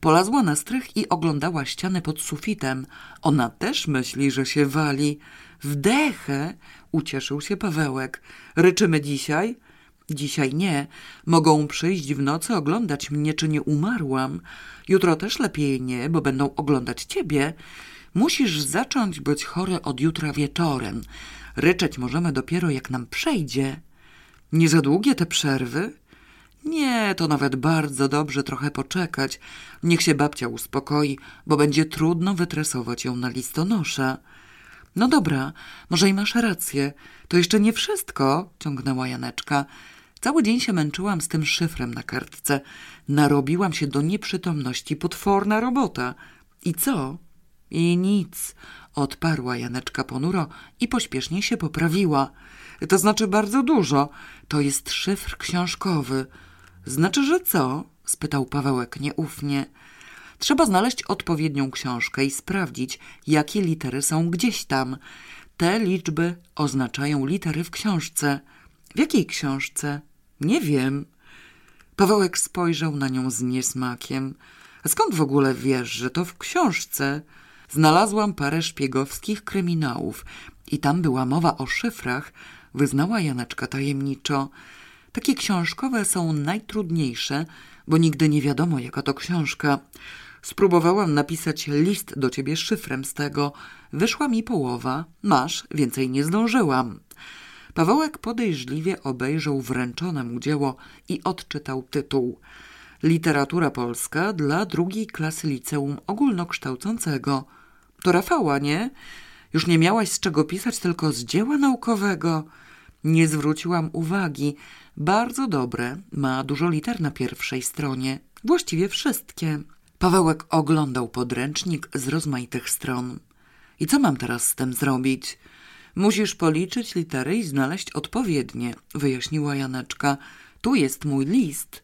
polazła na strych i oglądała ścianę pod sufitem. Ona też myśli, że się wali. Wdechę, ucieszył się Pawełek. Ryczymy dzisiaj? Dzisiaj nie. Mogą przyjść w nocy oglądać mnie, czy nie umarłam. Jutro też lepiej nie, bo będą oglądać ciebie. Musisz zacząć być chory od jutra wieczorem. Ryczeć możemy dopiero jak nam przejdzie. Nie za długie te przerwy? Nie, to nawet bardzo dobrze trochę poczekać. Niech się babcia uspokoi, bo będzie trudno wytresować ją na listonosza. No dobra, może i masz rację. To jeszcze nie wszystko, ciągnęła Janeczka. Cały dzień się męczyłam z tym szyfrem na kartce. Narobiłam się do nieprzytomności. Potworna robota. I co? I nic, odparła Janeczka ponuro i pośpiesznie się poprawiła. To znaczy bardzo dużo. To jest szyfr książkowy. Znaczy, że co? spytał Pawełek nieufnie. Trzeba znaleźć odpowiednią książkę i sprawdzić, jakie litery są gdzieś tam. Te liczby oznaczają litery w książce. W jakiej książce? Nie wiem. Pawełek spojrzał na nią z niesmakiem. A skąd w ogóle wiesz, że to w książce? Znalazłam parę szpiegowskich kryminałów i tam była mowa o szyfrach, wyznała Janeczka tajemniczo. Takie książkowe są najtrudniejsze, bo nigdy nie wiadomo, jaka to książka. Spróbowałam napisać list do ciebie szyfrem z tego. Wyszła mi połowa. Masz, więcej nie zdążyłam. Pawełek podejrzliwie obejrzał wręczone mu dzieło i odczytał tytuł. Literatura polska dla drugiej klasy liceum ogólnokształcącego. To Rafała, nie? Już nie miałaś z czego pisać, tylko z dzieła naukowego. Nie zwróciłam uwagi. Bardzo dobre. Ma dużo liter na pierwszej stronie. Właściwie wszystkie. Pawełek oglądał podręcznik z rozmaitych stron. I co mam teraz z tym zrobić? Musisz policzyć litery i znaleźć odpowiednie, wyjaśniła Janeczka. Tu jest mój list.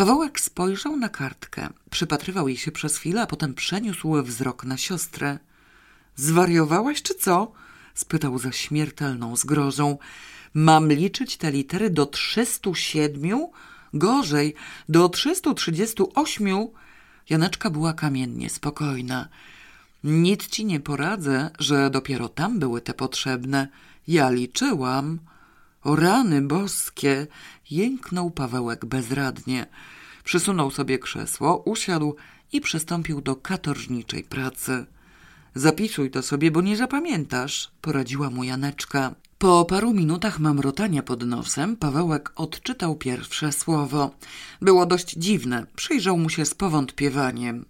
Pawełek spojrzał na kartkę, przypatrywał jej się przez chwilę, a potem przeniósł wzrok na siostrę. Zwariowałaś czy co? spytał za śmiertelną zgrozą. Mam liczyć te litery do trzystu siedmiu? Gorzej, do trzystu trzydziestu ośmiu? Janeczka była kamiennie spokojna. Nic ci nie poradzę, że dopiero tam były te potrzebne. Ja liczyłam. O rany boskie! Jęknął Pawełek bezradnie. Przysunął sobie krzesło, usiadł i przystąpił do katorżniczej pracy. Zapisuj to sobie, bo nie zapamiętasz, poradziła mu Janeczka. Po paru minutach mamrotania pod nosem Pawełek odczytał pierwsze słowo. Było dość dziwne, przyjrzał mu się z powątpiewaniem.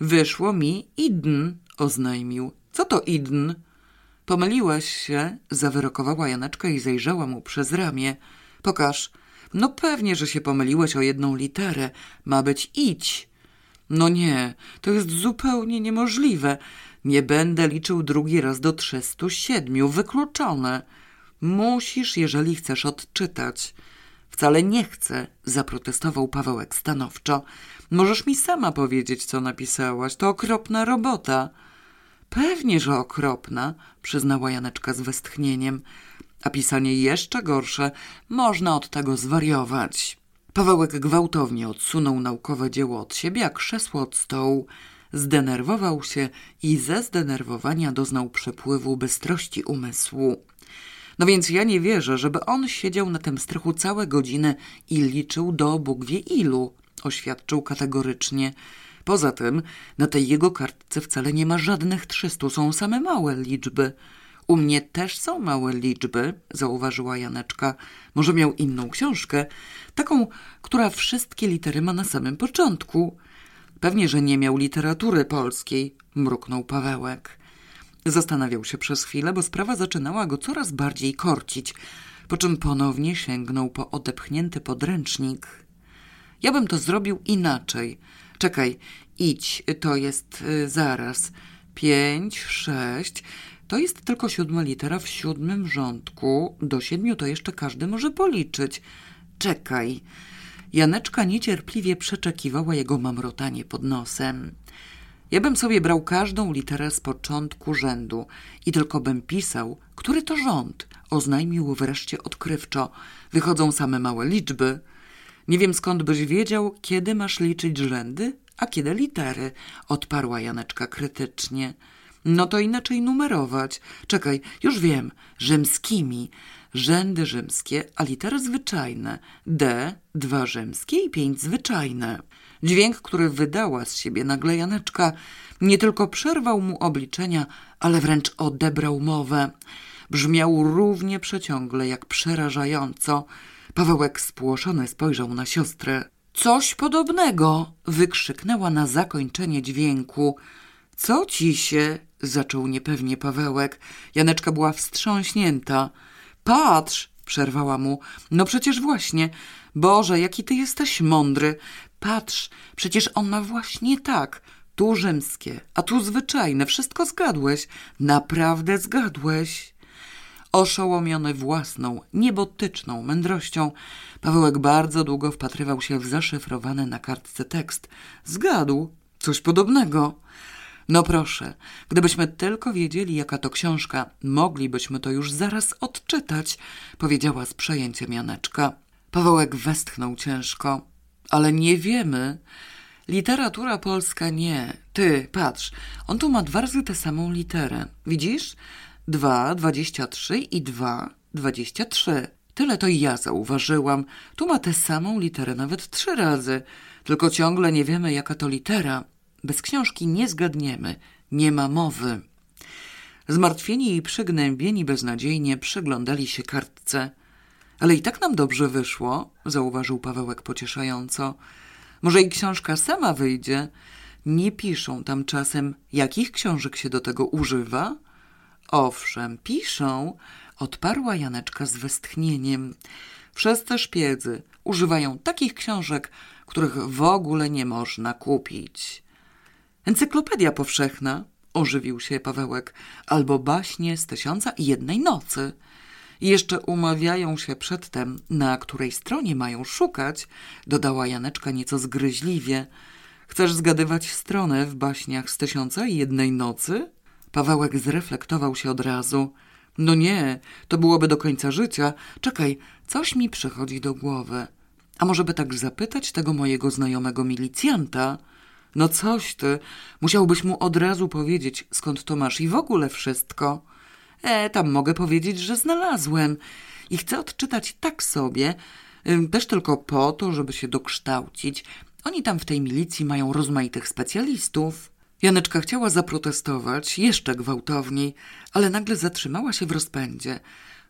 Wyszło mi idn, oznajmił. Co to idn? Pomyliłeś się, zawyrokowała Janeczka i zajrzała mu przez ramię. Pokaż. No pewnie, że się pomyliłeś o jedną literę. Ma być idź. No nie, to jest zupełnie niemożliwe. Nie będę liczył drugi raz do trzystu siedmiu. Wykluczone. Musisz, jeżeli chcesz odczytać. Wcale nie chcę, zaprotestował Pawełek stanowczo. Możesz mi sama powiedzieć, co napisałaś. To okropna robota. Pewnie, że okropna, przyznała Janeczka z westchnieniem. A pisanie jeszcze gorsze. Można od tego zwariować. Pawełek gwałtownie odsunął naukowe dzieło od siebie, a krzesło od stołu. Zdenerwował się i ze zdenerwowania doznał przepływu bystrości umysłu. No więc ja nie wierzę, żeby on siedział na tym strychu całe godziny i liczył do Bóg wie ilu, oświadczył kategorycznie. Poza tym na tej jego kartce wcale nie ma żadnych trzystu, są same małe liczby. U mnie też są małe liczby, zauważyła Janeczka. Może miał inną książkę, taką, która wszystkie litery ma na samym początku. Pewnie, że nie miał literatury polskiej, mruknął Pawełek. Zastanawiał się przez chwilę, bo sprawa zaczynała go coraz bardziej korcić, po czym ponownie sięgnął po odepchnięty podręcznik. Ja bym to zrobił inaczej. Czekaj, idź, to jest y, zaraz. Pięć, sześć. To jest tylko siódma litera w siódmym rządku. Do siedmiu to jeszcze każdy może policzyć. Czekaj. Janeczka niecierpliwie przeczekiwała jego mamrotanie pod nosem. Ja bym sobie brał każdą literę z początku rzędu i tylko bym pisał, który to rząd, oznajmił wreszcie odkrywczo. Wychodzą same małe liczby. Nie wiem skąd byś wiedział, kiedy masz liczyć rzędy, a kiedy litery, odparła Janeczka krytycznie. No to inaczej numerować. Czekaj, już wiem, rzymskimi. Rzędy rzymskie, a litery zwyczajne. D, dwa rzymskie i pięć zwyczajne. Dźwięk, który wydała z siebie nagle Janeczka, nie tylko przerwał mu obliczenia, ale wręcz odebrał mowę. Brzmiał równie przeciągle, jak przerażająco. Pawełek spłoszony spojrzał na siostrę. Coś podobnego! wykrzyknęła na zakończenie dźwięku. Co ci się? zaczął niepewnie Pawełek. Janeczka była wstrząśnięta. Patrz! przerwała mu. No przecież właśnie. Boże, jaki ty jesteś mądry. Patrz, przecież on ma właśnie tak. Tu rzymskie, a tu zwyczajne. Wszystko zgadłeś. Naprawdę zgadłeś. Oszołomiony własną, niebotyczną mędrością, Pawełek bardzo długo wpatrywał się w zaszyfrowany na kartce tekst. Zgadł. Coś podobnego. No proszę, gdybyśmy tylko wiedzieli, jaka to książka, moglibyśmy to już zaraz odczytać, powiedziała z przejęciem Janeczka. Pawełek westchnął ciężko. Ale nie wiemy. Literatura polska nie. Ty, patrz, on tu ma dwa razy tę samą literę. Widzisz? Dwa, dwadzieścia trzy i dwa, dwadzieścia trzy. Tyle to i ja zauważyłam. Tu ma tę samą literę nawet trzy razy. Tylko ciągle nie wiemy, jaka to litera. Bez książki nie zgadniemy. Nie ma mowy. Zmartwieni i przygnębieni beznadziejnie przyglądali się kartce. Ale i tak nam dobrze wyszło, zauważył Pawełek pocieszająco. Może i książka sama wyjdzie. Nie piszą tam czasem, jakich książek się do tego używa? Owszem, piszą, odparła Janeczka z westchnieniem. Wszyscy szpiedzy używają takich książek, których w ogóle nie można kupić. Encyklopedia powszechna, ożywił się Pawełek, albo baśnie z tysiąca i jednej nocy. Jeszcze umawiają się przedtem, na której stronie mają szukać, dodała Janeczka nieco zgryźliwie. Chcesz zgadywać stronę w baśniach z tysiąca i jednej nocy? Pawełek zreflektował się od razu. No nie, to byłoby do końca życia. Czekaj, coś mi przychodzi do głowy. A może by tak zapytać tego mojego znajomego milicjanta? No coś ty, musiałbyś mu od razu powiedzieć, skąd to masz i w ogóle wszystko. E, tam mogę powiedzieć, że znalazłem. I chcę odczytać tak sobie, też tylko po to, żeby się dokształcić. Oni tam w tej milicji mają rozmaitych specjalistów. Janeczka chciała zaprotestować jeszcze gwałtowniej, ale nagle zatrzymała się w rozpędzie.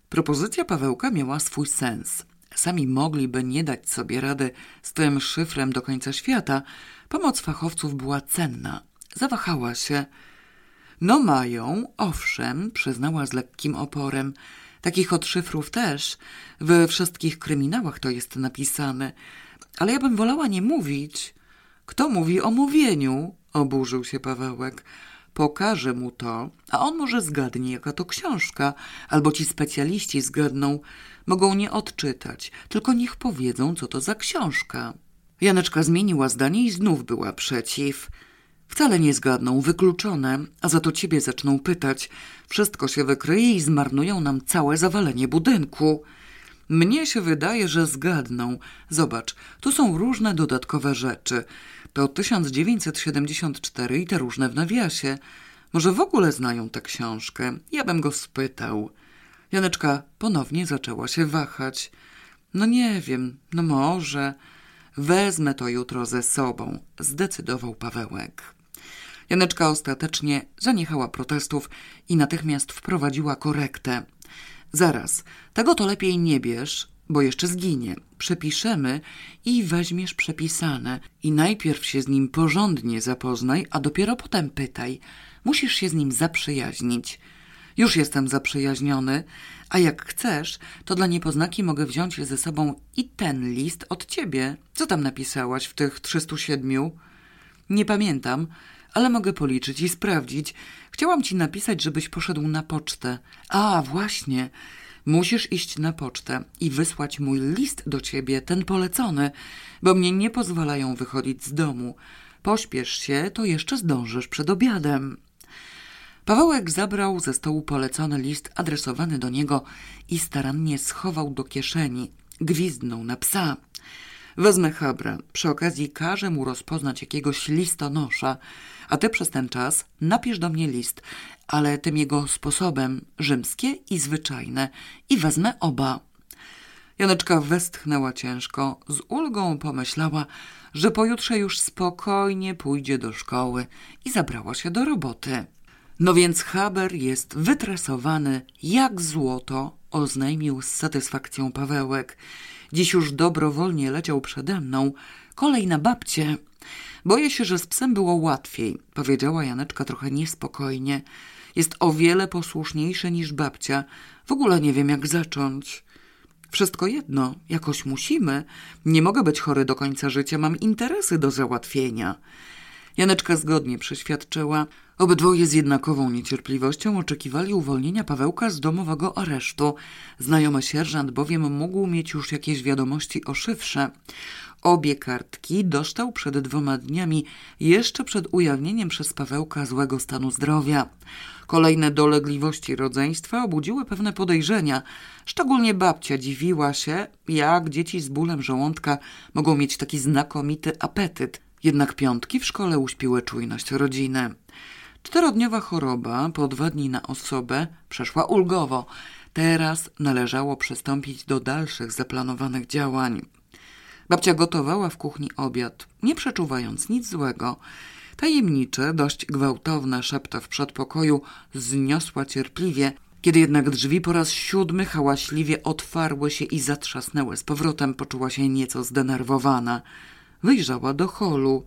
Propozycja Pawełka miała swój sens. Sami mogliby nie dać sobie rady z tym szyfrem do końca świata. Pomoc fachowców była cenna. Zawahała się. No mają, owszem, przyznała z lekkim oporem. Takich od szyfrów też. We wszystkich kryminałach to jest napisane. Ale ja bym wolała nie mówić. Kto mówi o mówieniu? Oburzył się Pawełek. Pokażę mu to, a on może zgadnie, jaka to książka, albo ci specjaliści zgadną. Mogą nie odczytać, tylko niech powiedzą, co to za książka. Janeczka zmieniła zdanie i znów była przeciw. Wcale nie zgadną, wykluczone, a za to ciebie zaczną pytać. Wszystko się wykryje i zmarnują nam całe zawalenie budynku. Mnie się wydaje, że zgadną. Zobacz, tu są różne dodatkowe rzeczy. To 1974 i te różne w nawiasie. Może w ogóle znają tę książkę. Ja bym go spytał. Janeczka ponownie zaczęła się wahać. No nie wiem, no może. Wezmę to jutro ze sobą, zdecydował Pawełek. Janeczka ostatecznie zaniechała protestów i natychmiast wprowadziła korektę. Zaraz, tego to lepiej nie bierz, bo jeszcze zginie. Przepiszemy i weźmiesz przepisane i najpierw się z nim porządnie zapoznaj, a dopiero potem pytaj. Musisz się z nim zaprzyjaźnić. Już jestem zaprzyjaźniony, a jak chcesz, to dla niepoznaki mogę wziąć ze sobą i ten list od ciebie. Co tam napisałaś w tych 307? Nie pamiętam, ale mogę policzyć i sprawdzić. Chciałam ci napisać, żebyś poszedł na pocztę. A, właśnie. Musisz iść na pocztę i wysłać mój list do ciebie, ten polecony, bo mnie nie pozwalają wychodzić z domu. Pośpiesz się, to jeszcze zdążysz przed obiadem. Pawełek zabrał ze stołu polecony list adresowany do niego i starannie schował do kieszeni. Gwizdnął na psa. Wezmę Habra. Przy okazji każę mu rozpoznać jakiegoś listonosza, a ty przez ten czas napisz do mnie list, ale tym jego sposobem rzymskie i zwyczajne i wezmę oba. Janeczka westchnęła ciężko, z ulgą pomyślała, że pojutrze już spokojnie pójdzie do szkoły i zabrała się do roboty. No więc Haber jest wytresowany jak złoto, oznajmił z satysfakcją Pawełek. Dziś już dobrowolnie leciał przede mną. Kolej na babcie. Boję się, że z psem było łatwiej, powiedziała Janeczka trochę niespokojnie. Jest o wiele posłuszniejszy niż babcia. W ogóle nie wiem, jak zacząć. Wszystko jedno, jakoś musimy. Nie mogę być chory do końca życia, mam interesy do załatwienia. Janeczka zgodnie przeświadczyła. Obydwoje z jednakową niecierpliwością oczekiwali uwolnienia Pawełka z domowego aresztu. Znajomy sierżant bowiem mógł mieć już jakieś wiadomości o szyfrze. Obie kartki dostał przed dwoma dniami, jeszcze przed ujawnieniem przez Pawełka złego stanu zdrowia. Kolejne dolegliwości rodzeństwa obudziły pewne podejrzenia. Szczególnie babcia dziwiła się, jak dzieci z bólem żołądka mogą mieć taki znakomity apetyt. Jednak piątki w szkole uśpiły czujność rodziny. Czterodniowa choroba po dwa dni na osobę przeszła ulgowo. Teraz należało przystąpić do dalszych zaplanowanych działań. Babcia gotowała w kuchni obiad, nie przeczuwając nic złego. Tajemnicze, dość gwałtowne szepta w przedpokoju zniosła cierpliwie, kiedy jednak drzwi po raz siódmy hałaśliwie otwarły się i zatrzasnęły z powrotem, poczuła się nieco zdenerwowana. Wyjrzała do holu.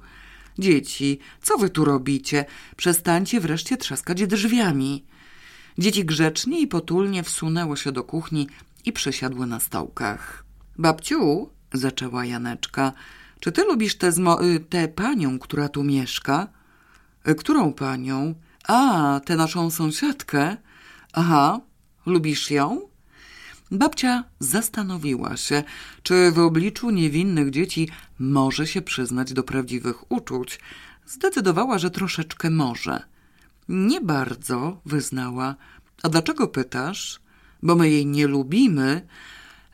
Dzieci, co wy tu robicie? Przestańcie wreszcie trzaskać drzwiami. Dzieci grzecznie i potulnie wsunęły się do kuchni i przesiadły na stołkach. Babciu, zaczęła Janeczka, czy ty lubisz tę y, te panią, która tu mieszka? Y, którą panią? A, tę naszą sąsiadkę? Aha, lubisz ją? Babcia zastanowiła się, czy w obliczu niewinnych dzieci może się przyznać do prawdziwych uczuć. Zdecydowała, że troszeczkę może. Nie bardzo, wyznała. A dlaczego pytasz? Bo my jej nie lubimy.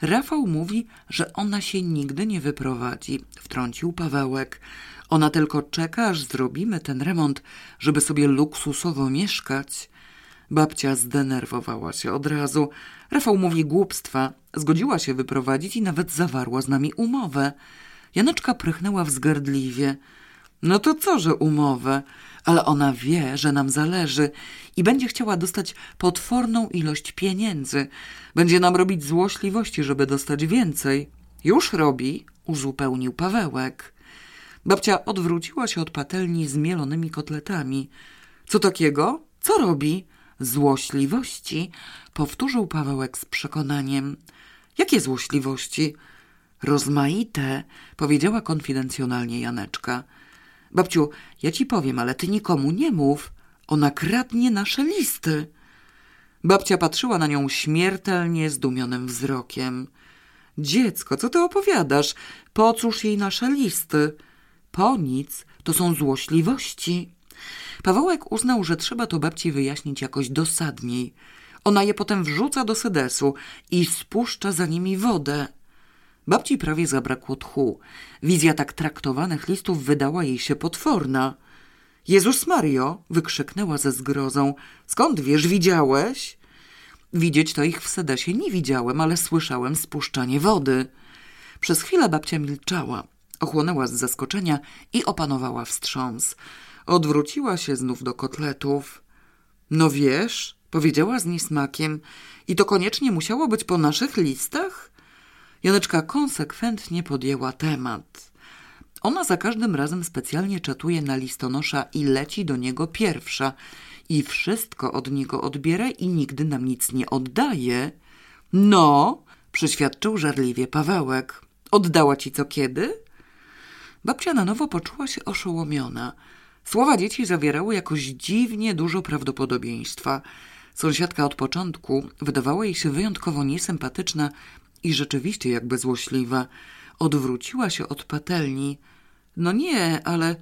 Rafał mówi, że ona się nigdy nie wyprowadzi, wtrącił Pawełek. Ona tylko czeka, aż zrobimy ten remont, żeby sobie luksusowo mieszkać. Babcia zdenerwowała się od razu. Rafał mówi głupstwa. Zgodziła się wyprowadzić i nawet zawarła z nami umowę. Janeczka prychnęła wzgardliwie. No to co, że umowę? Ale ona wie, że nam zależy i będzie chciała dostać potworną ilość pieniędzy. Będzie nam robić złośliwości, żeby dostać więcej. Już robi, uzupełnił Pawełek. Babcia odwróciła się od patelni z mielonymi kotletami. Co takiego? Co robi? Złośliwości, powtórzył Pawełek z przekonaniem. Jakie złośliwości? Rozmaite, powiedziała konfidencjonalnie Janeczka. Babciu, ja ci powiem, ale ty nikomu nie mów. Ona kradnie nasze listy. Babcia patrzyła na nią śmiertelnie zdumionym wzrokiem. Dziecko, co ty opowiadasz? Po cóż jej nasze listy? Po nic, to są złośliwości. Pawełek uznał, że trzeba to babci wyjaśnić jakoś dosadniej. Ona je potem wrzuca do sedesu i spuszcza za nimi wodę. Babci prawie zabrakło tchu. Wizja tak traktowanych listów wydała jej się potworna. Jezus Mario! wykrzyknęła ze zgrozą. Skąd wiesz, widziałeś? Widzieć to ich w sedesie nie widziałem, ale słyszałem spuszczanie wody. Przez chwilę babcia milczała. Ochłonęła z zaskoczenia i opanowała wstrząs. Odwróciła się znów do kotletów. No wiesz, powiedziała z niesmakiem, i to koniecznie musiało być po naszych listach? Janeczka konsekwentnie podjęła temat. Ona za każdym razem specjalnie czatuje na listonosza i leci do niego pierwsza i wszystko od niego odbiera i nigdy nam nic nie oddaje. No, przyświadczył żarliwie Pawełek. Oddała ci co kiedy? Babcia na nowo poczuła się oszołomiona. Słowa dzieci zawierały jakoś dziwnie dużo prawdopodobieństwa. Sąsiadka od początku wydawała jej się wyjątkowo niesympatyczna i rzeczywiście jakby złośliwa. Odwróciła się od patelni. No nie, ale,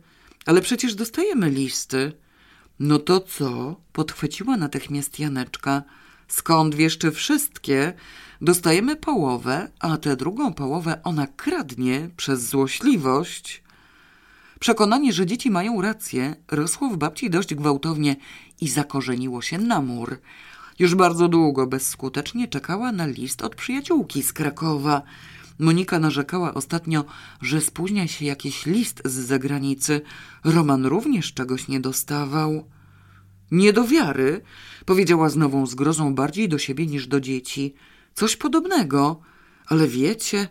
ale przecież dostajemy listy. No to co? Podchwyciła natychmiast Janeczka. Skąd wiesz, czy wszystkie? Dostajemy połowę, a tę drugą połowę ona kradnie przez złośliwość. Przekonanie, że dzieci mają rację, rosło w babci dość gwałtownie i zakorzeniło się na mur. Już bardzo długo bezskutecznie czekała na list od przyjaciółki z Krakowa. Monika narzekała ostatnio, że spóźnia się jakiś list z zagranicy. Roman również czegoś nie dostawał. Nie do wiary, powiedziała z nową zgrozą bardziej do siebie niż do dzieci. Coś podobnego. Ale wiecie,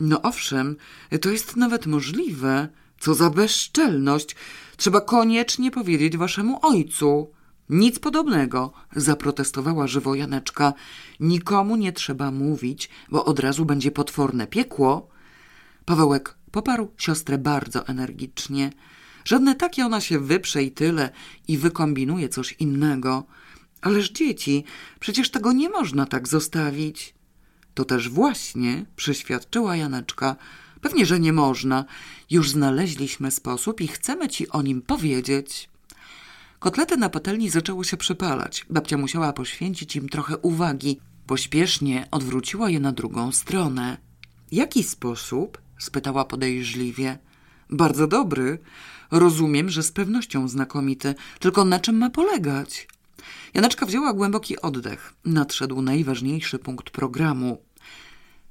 no owszem, to jest nawet możliwe. Co za bezczelność! Trzeba koniecznie powiedzieć waszemu ojcu. Nic podobnego, zaprotestowała żywo Janeczka. Nikomu nie trzeba mówić, bo od razu będzie potworne piekło. Pawełek poparł siostrę bardzo energicznie. Żadne takie ona się wyprze i tyle i wykombinuje coś innego. Ależ dzieci, przecież tego nie można tak zostawić. To też właśnie, przyświadczyła Janeczka. Pewnie, że nie można. Już znaleźliśmy sposób i chcemy ci o nim powiedzieć. Kotlety na patelni zaczęły się przypalać. Babcia musiała poświęcić im trochę uwagi. Pośpiesznie odwróciła je na drugą stronę. Jaki sposób? spytała podejrzliwie. Bardzo dobry. Rozumiem, że z pewnością znakomity. Tylko na czym ma polegać? Janeczka wzięła głęboki oddech. Nadszedł najważniejszy punkt programu.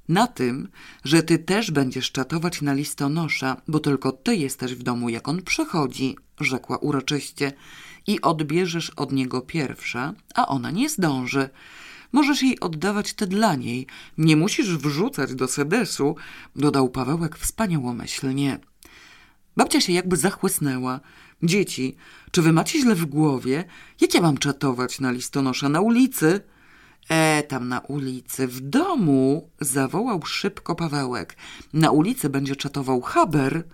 Na tym, że ty też będziesz czatować na listonosza, bo tylko ty jesteś w domu, jak on przychodzi, rzekła uroczyście, i odbierzesz od niego pierwsza, a ona nie zdąży. Możesz jej oddawać te dla niej. Nie musisz wrzucać do sedesu, dodał Pawełek wspaniałomyślnie. Babcia się jakby zachłysnęła. Dzieci, czy wy macie źle w głowie? Jak ja mam czatować na listonosza na ulicy? E, tam na ulicy, w domu, zawołał szybko Pawełek. Na ulicy będzie czatował Haber.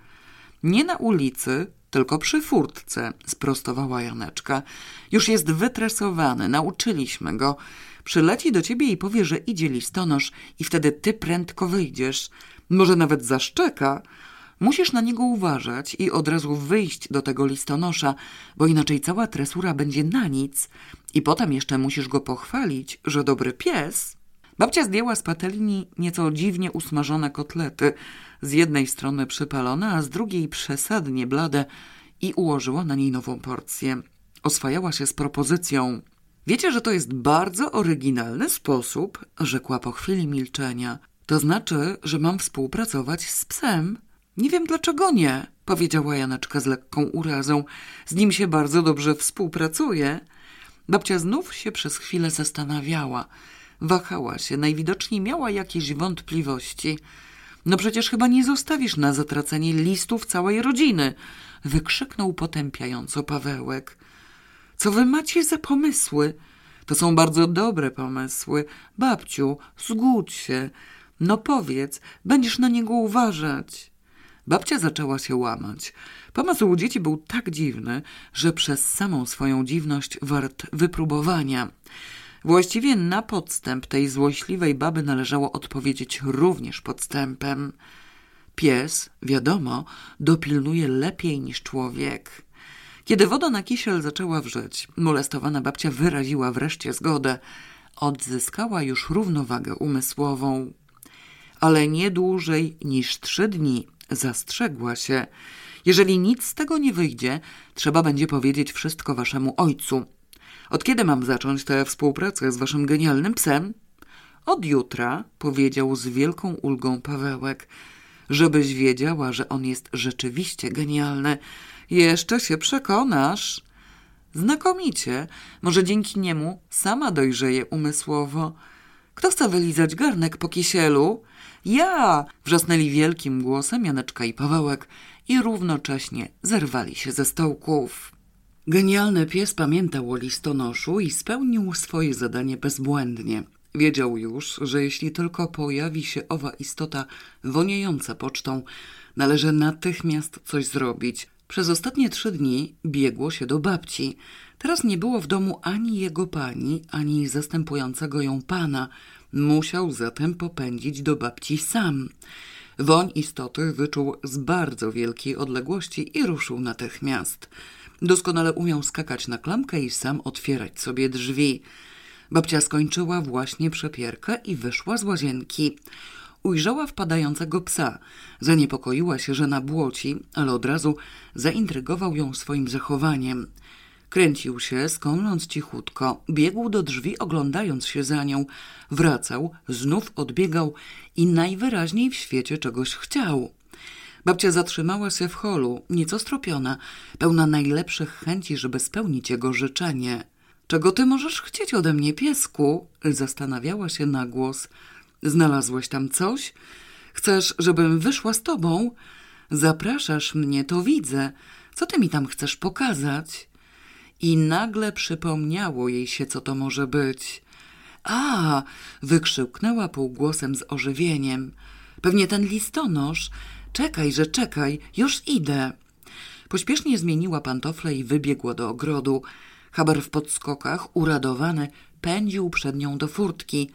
Nie na ulicy, tylko przy furtce, sprostowała Janeczka. Już jest wytresowany, nauczyliśmy go. Przyleci do ciebie i powie, że idzie listonosz i wtedy ty prędko wyjdziesz. Może nawet zaszczeka. Musisz na niego uważać i od razu wyjść do tego listonosza, bo inaczej cała tresura będzie na nic. I potem jeszcze musisz go pochwalić, że dobry pies. Babcia zdjęła z patelni nieco dziwnie usmażone kotlety, z jednej strony przypalone, a z drugiej przesadnie blade i ułożyła na niej nową porcję. Oswajała się z propozycją. Wiecie, że to jest bardzo oryginalny sposób, rzekła po chwili milczenia. To znaczy, że mam współpracować z psem. Nie wiem dlaczego nie, powiedziała Janeczka z lekką urazą. Z nim się bardzo dobrze współpracuje. Babcia znów się przez chwilę zastanawiała. Wahała się, najwidoczniej miała jakieś wątpliwości. No przecież chyba nie zostawisz na zatracenie listów całej rodziny, wykrzyknął potępiająco Pawełek. Co wy macie za pomysły? To są bardzo dobre pomysły. Babciu, zgódź się. No powiedz, będziesz na niego uważać. Babcia zaczęła się łamać. Pomysł dzieci był tak dziwny, że przez samą swoją dziwność wart wypróbowania. Właściwie na podstęp tej złośliwej baby należało odpowiedzieć również podstępem. Pies, wiadomo, dopilnuje lepiej niż człowiek. Kiedy woda na kisiel zaczęła wrzeć, molestowana babcia wyraziła wreszcie zgodę. Odzyskała już równowagę umysłową. Ale nie dłużej niż trzy dni zastrzegła się. Jeżeli nic z tego nie wyjdzie, trzeba będzie powiedzieć wszystko waszemu ojcu. Od kiedy mam zacząć tę współpracę z waszym genialnym psem? Od jutra, powiedział z wielką ulgą Pawełek, żebyś wiedziała, że on jest rzeczywiście genialny. Jeszcze się przekonasz. Znakomicie. Może dzięki niemu sama dojrzeje umysłowo. Kto chce wylizać garnek po kisielu? Ja! Wrzasnęli wielkim głosem Janeczka i Pawełek i równocześnie zerwali się ze stołków. Genialny pies pamiętał o listonoszu i spełnił swoje zadanie bezbłędnie. Wiedział już, że jeśli tylko pojawi się owa istota woniejąca pocztą, należy natychmiast coś zrobić. Przez ostatnie trzy dni biegło się do babci. Teraz nie było w domu ani jego pani, ani zastępującego ją pana. Musiał zatem popędzić do babci sam. Woń istoty wyczuł z bardzo wielkiej odległości i ruszył natychmiast. Doskonale umiał skakać na klamkę i sam otwierać sobie drzwi. Babcia skończyła właśnie przepierkę i wyszła z łazienki. Ujrzała wpadającego psa. Zaniepokoiła się, że nabłoci, ale od razu zaintrygował ją swoim zachowaniem. Kręcił się, skąląc cichutko, biegł do drzwi, oglądając się za nią, wracał, znów odbiegał i najwyraźniej w świecie czegoś chciał. Babcia zatrzymała się w holu, nieco stropiona, pełna najlepszych chęci, żeby spełnić jego życzenie. Czego ty możesz chcieć ode mnie, piesku? Zastanawiała się na głos. Znalazłeś tam coś? Chcesz, żebym wyszła z tobą? Zapraszasz mnie, to widzę. Co ty mi tam chcesz pokazać? I nagle przypomniało jej się, co to może być. A! wykrzyknęła półgłosem z ożywieniem. Pewnie ten listonosz. Czekaj, że czekaj, już idę. Pośpiesznie zmieniła pantofle i wybiegła do ogrodu. Haber w podskokach, uradowany, pędził przed nią do furtki.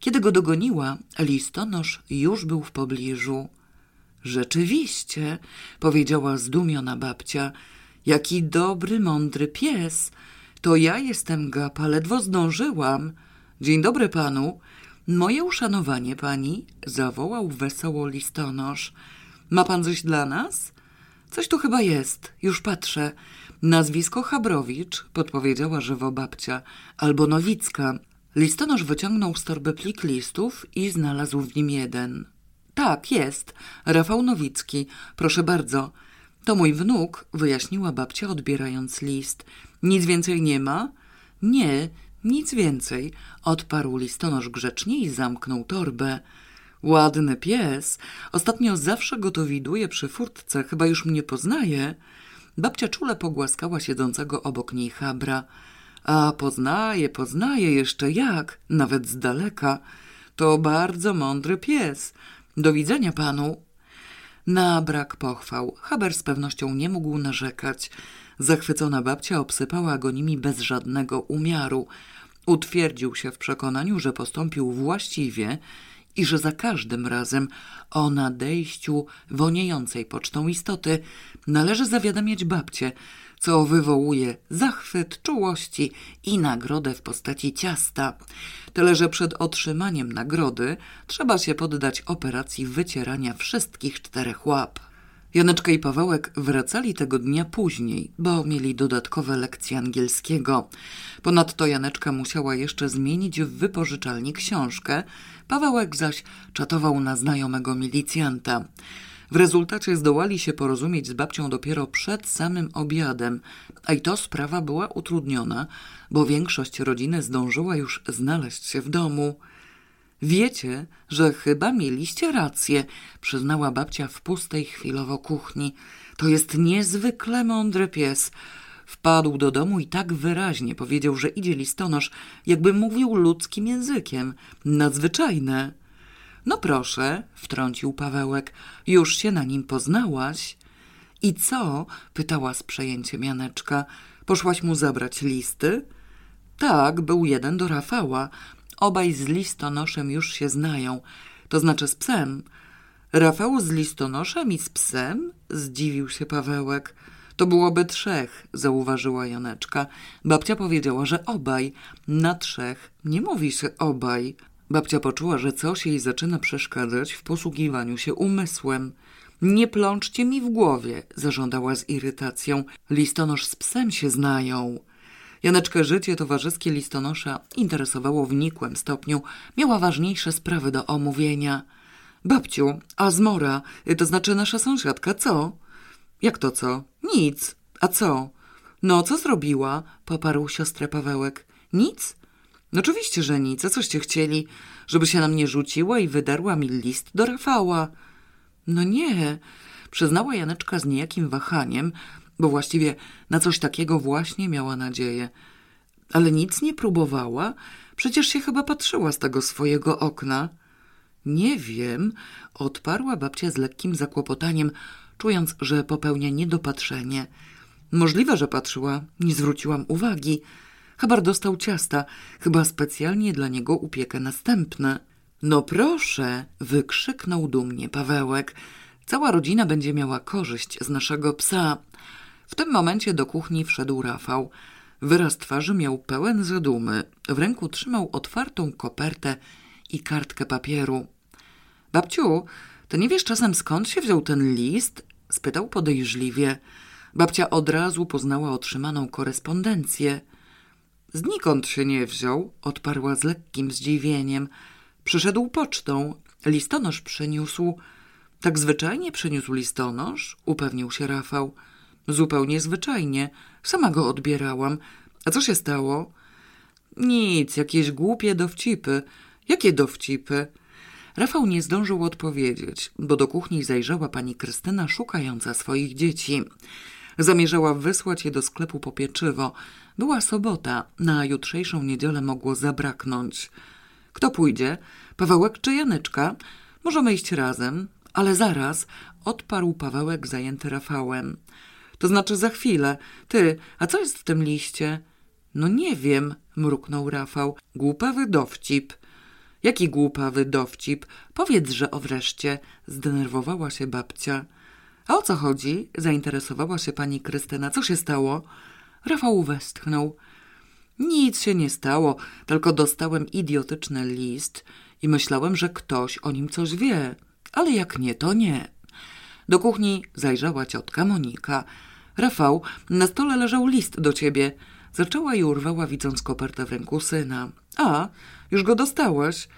Kiedy go dogoniła, listonosz już był w pobliżu. Rzeczywiście, powiedziała zdumiona babcia, jaki dobry, mądry pies. To ja jestem Gapa, ledwo zdążyłam. Dzień dobry panu. Moje uszanowanie pani, zawołał wesoło listonosz. Ma pan coś dla nas? Coś tu chyba jest, już patrzę. Nazwisko Chabrowicz, podpowiedziała żywo babcia, albo Nowicka. Listonosz wyciągnął z torby plik listów i znalazł w nim jeden. Tak, jest. Rafał Nowicki. Proszę bardzo. To mój wnuk, wyjaśniła babcia, odbierając list. Nic więcej nie ma? Nie, nic więcej. Odparł listonosz grzecznie i zamknął torbę. Ładny pies. Ostatnio zawsze go to widuje przy furtce. Chyba już mnie poznaje. Babcia czule pogłaskała siedzącego obok niej chabra. A poznaje, poznaje jeszcze jak, nawet z daleka. To bardzo mądry pies. Do widzenia panu. Na brak pochwał. Haber z pewnością nie mógł narzekać. Zachwycona babcia obsypała go nimi bez żadnego umiaru. Utwierdził się w przekonaniu, że postąpił właściwie i że za każdym razem o nadejściu woniejącej pocztą istoty należy zawiadamiać babcię, co wywołuje zachwyt czułości i nagrodę w postaci ciasta. Tyle, że przed otrzymaniem nagrody trzeba się poddać operacji wycierania wszystkich czterech łap. Janeczka i Pawełek wracali tego dnia później, bo mieli dodatkowe lekcje angielskiego. Ponadto Janeczka musiała jeszcze zmienić w wypożyczalni książkę, Pawełek zaś czatował na znajomego milicjanta. W rezultacie zdołali się porozumieć z babcią dopiero przed samym obiadem, a i to sprawa była utrudniona, bo większość rodziny zdążyła już znaleźć się w domu. Wiecie, że chyba mieliście rację, przyznała babcia w pustej chwilowo kuchni. To jest niezwykle mądry pies. Wpadł do domu i tak wyraźnie powiedział, że idzie listonosz, jakby mówił ludzkim językiem. Nadzwyczajne. No proszę, wtrącił Pawełek, już się na nim poznałaś. I co? pytała z przejęciem Janeczka. Poszłaś mu zabrać listy? Tak, był jeden do Rafała. Obaj z listonoszem już się znają, to znaczy z psem. Rafał z listonoszem i z psem? Zdziwił się Pawełek. To byłoby trzech, zauważyła Janeczka. Babcia powiedziała, że obaj. Na trzech nie mówi się obaj. Babcia poczuła, że coś jej zaczyna przeszkadzać w posługiwaniu się umysłem. Nie plączcie mi w głowie, zażądała z irytacją. Listonosz z psem się znają. Janeczkę życie towarzyskie listonosza interesowało w nikłym stopniu. Miała ważniejsze sprawy do omówienia. Babciu, a zmora, to znaczy nasza sąsiadka, co? Jak to co? Nic. A co? No, co zrobiła? Poparł siostrę Pawełek. Nic? No oczywiście, że nic. A coście chcieli? Żeby się na mnie rzuciła i wydarła mi list do Rafała. No nie, przyznała Janeczka z niejakim wahaniem, bo właściwie na coś takiego właśnie miała nadzieję. Ale nic nie próbowała? Przecież się chyba patrzyła z tego swojego okna. Nie wiem, odparła babcia z lekkim zakłopotaniem, czując, że popełnia niedopatrzenie. Możliwe, że patrzyła, nie zwróciłam uwagi. Chyba dostał ciasta, chyba specjalnie dla niego upiekę następne. No proszę, wykrzyknął dumnie Pawełek. Cała rodzina będzie miała korzyść z naszego psa. W tym momencie do kuchni wszedł Rafał. Wyraz twarzy miał pełen zadumy. W ręku trzymał otwartą kopertę i kartkę papieru. Babciu, ty nie wiesz czasem skąd się wziął ten list? spytał podejrzliwie. Babcia od razu poznała otrzymaną korespondencję. Znikąd się nie wziął, odparła z lekkim zdziwieniem. Przyszedł pocztą. Listonosz przyniósł. Tak zwyczajnie przyniósł listonosz? upewnił się Rafał. Zupełnie zwyczajnie. Sama go odbierałam. A co się stało? Nic, jakieś głupie dowcipy. Jakie dowcipy? Rafał nie zdążył odpowiedzieć, bo do kuchni zajrzała pani Krystyna szukająca swoich dzieci. Zamierzała wysłać je do sklepu po pieczywo. Była sobota, na jutrzejszą niedzielę mogło zabraknąć. Kto pójdzie? Pawełek czy Janeczka? Możemy iść razem, ale zaraz, odparł Pawełek zajęty Rafałem. To znaczy za chwilę. Ty, a co jest w tym liście? No nie wiem, mruknął Rafał. Głupawy dowcip. Jaki głupawy dowcip? Powiedz, o wreszcie. Zdenerwowała się babcia. A o co chodzi? Zainteresowała się pani Krystyna. Co się stało? Rafał westchnął. Nic się nie stało, tylko dostałem idiotyczny list i myślałem, że ktoś o nim coś wie. Ale jak nie, to nie. Do kuchni zajrzała ciotka Monika. Rafał, na stole leżał list do ciebie. Zaczęła i urwała, widząc kopertę w ręku syna. A, już go dostałeś?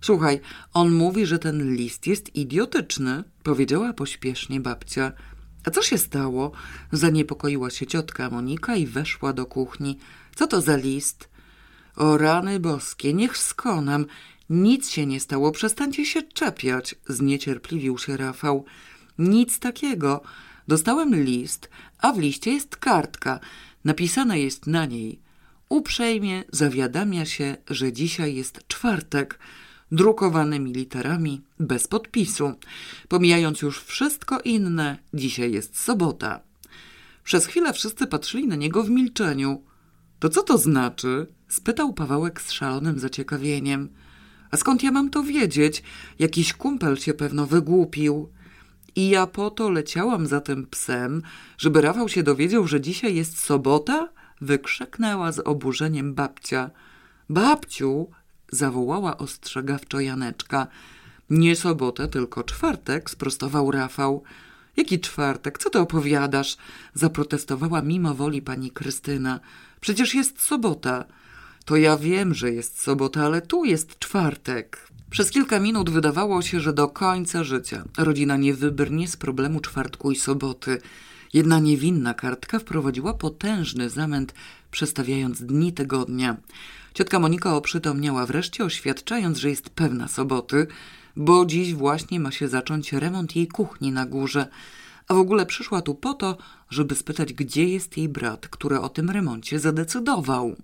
Słuchaj, on mówi, że ten list jest idiotyczny, powiedziała pośpiesznie babcia. A co się stało? Zaniepokoiła się ciotka Monika i weszła do kuchni. Co to za list? O rany boskie, niech skonam. Nic się nie stało, przestańcie się czepiać, zniecierpliwił się Rafał. Nic takiego. Dostałem list, a w liście jest kartka. Napisane jest na niej. Uprzejmie zawiadamia się, że dzisiaj jest czwartek, drukowanymi literami, bez podpisu. Pomijając już wszystko inne, dzisiaj jest sobota. Przez chwilę wszyscy patrzyli na niego w milczeniu. To co to znaczy? spytał Pawełek z szalonym zaciekawieniem. A skąd ja mam to wiedzieć? Jakiś kumpel się pewno wygłupił. I ja po to leciałam za tym psem, żeby Rafał się dowiedział, że dzisiaj jest sobota? Wykrzyknęła z oburzeniem babcia. Babciu, zawołała ostrzegawczo Janeczka. Nie sobotę, tylko czwartek, sprostował Rafał. Jaki czwartek? Co ty opowiadasz? Zaprotestowała mimo woli pani Krystyna. Przecież jest sobota. To ja wiem, że jest sobota, ale tu jest czwartek. Przez kilka minut wydawało się, że do końca życia rodzina nie wybrnie z problemu czwartku i soboty. Jedna niewinna kartka wprowadziła potężny zamęt, przestawiając dni tygodnia. Ciotka Monika oprzytomniała wreszcie, oświadczając, że jest pewna soboty, bo dziś właśnie ma się zacząć remont jej kuchni na górze. A w ogóle przyszła tu po to, żeby spytać, gdzie jest jej brat, który o tym remoncie zadecydował.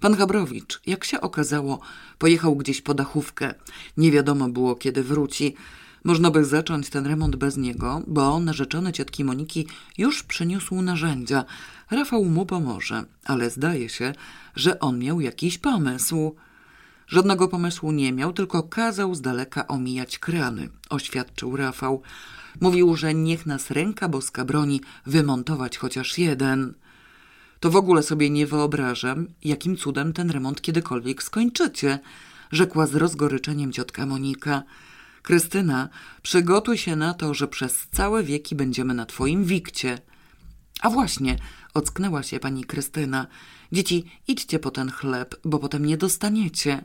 Pan Habrowicz, jak się okazało, pojechał gdzieś po dachówkę. Nie wiadomo było, kiedy wróci. Można by zacząć ten remont bez niego, bo narzeczony ciotki Moniki już przyniósł narzędzia. Rafał mu pomoże, ale zdaje się, że on miał jakiś pomysł. Żadnego pomysłu nie miał, tylko kazał z daleka omijać krany, oświadczył Rafał. Mówił, że niech nas ręka boska broni wymontować chociaż jeden. To w ogóle sobie nie wyobrażam, jakim cudem ten remont kiedykolwiek skończycie, rzekła z rozgoryczeniem ciotka Monika. Krystyna, przygotuj się na to, że przez całe wieki będziemy na twoim wikcie. A właśnie, ocknęła się pani Krystyna. Dzieci, idźcie po ten chleb, bo potem nie dostaniecie.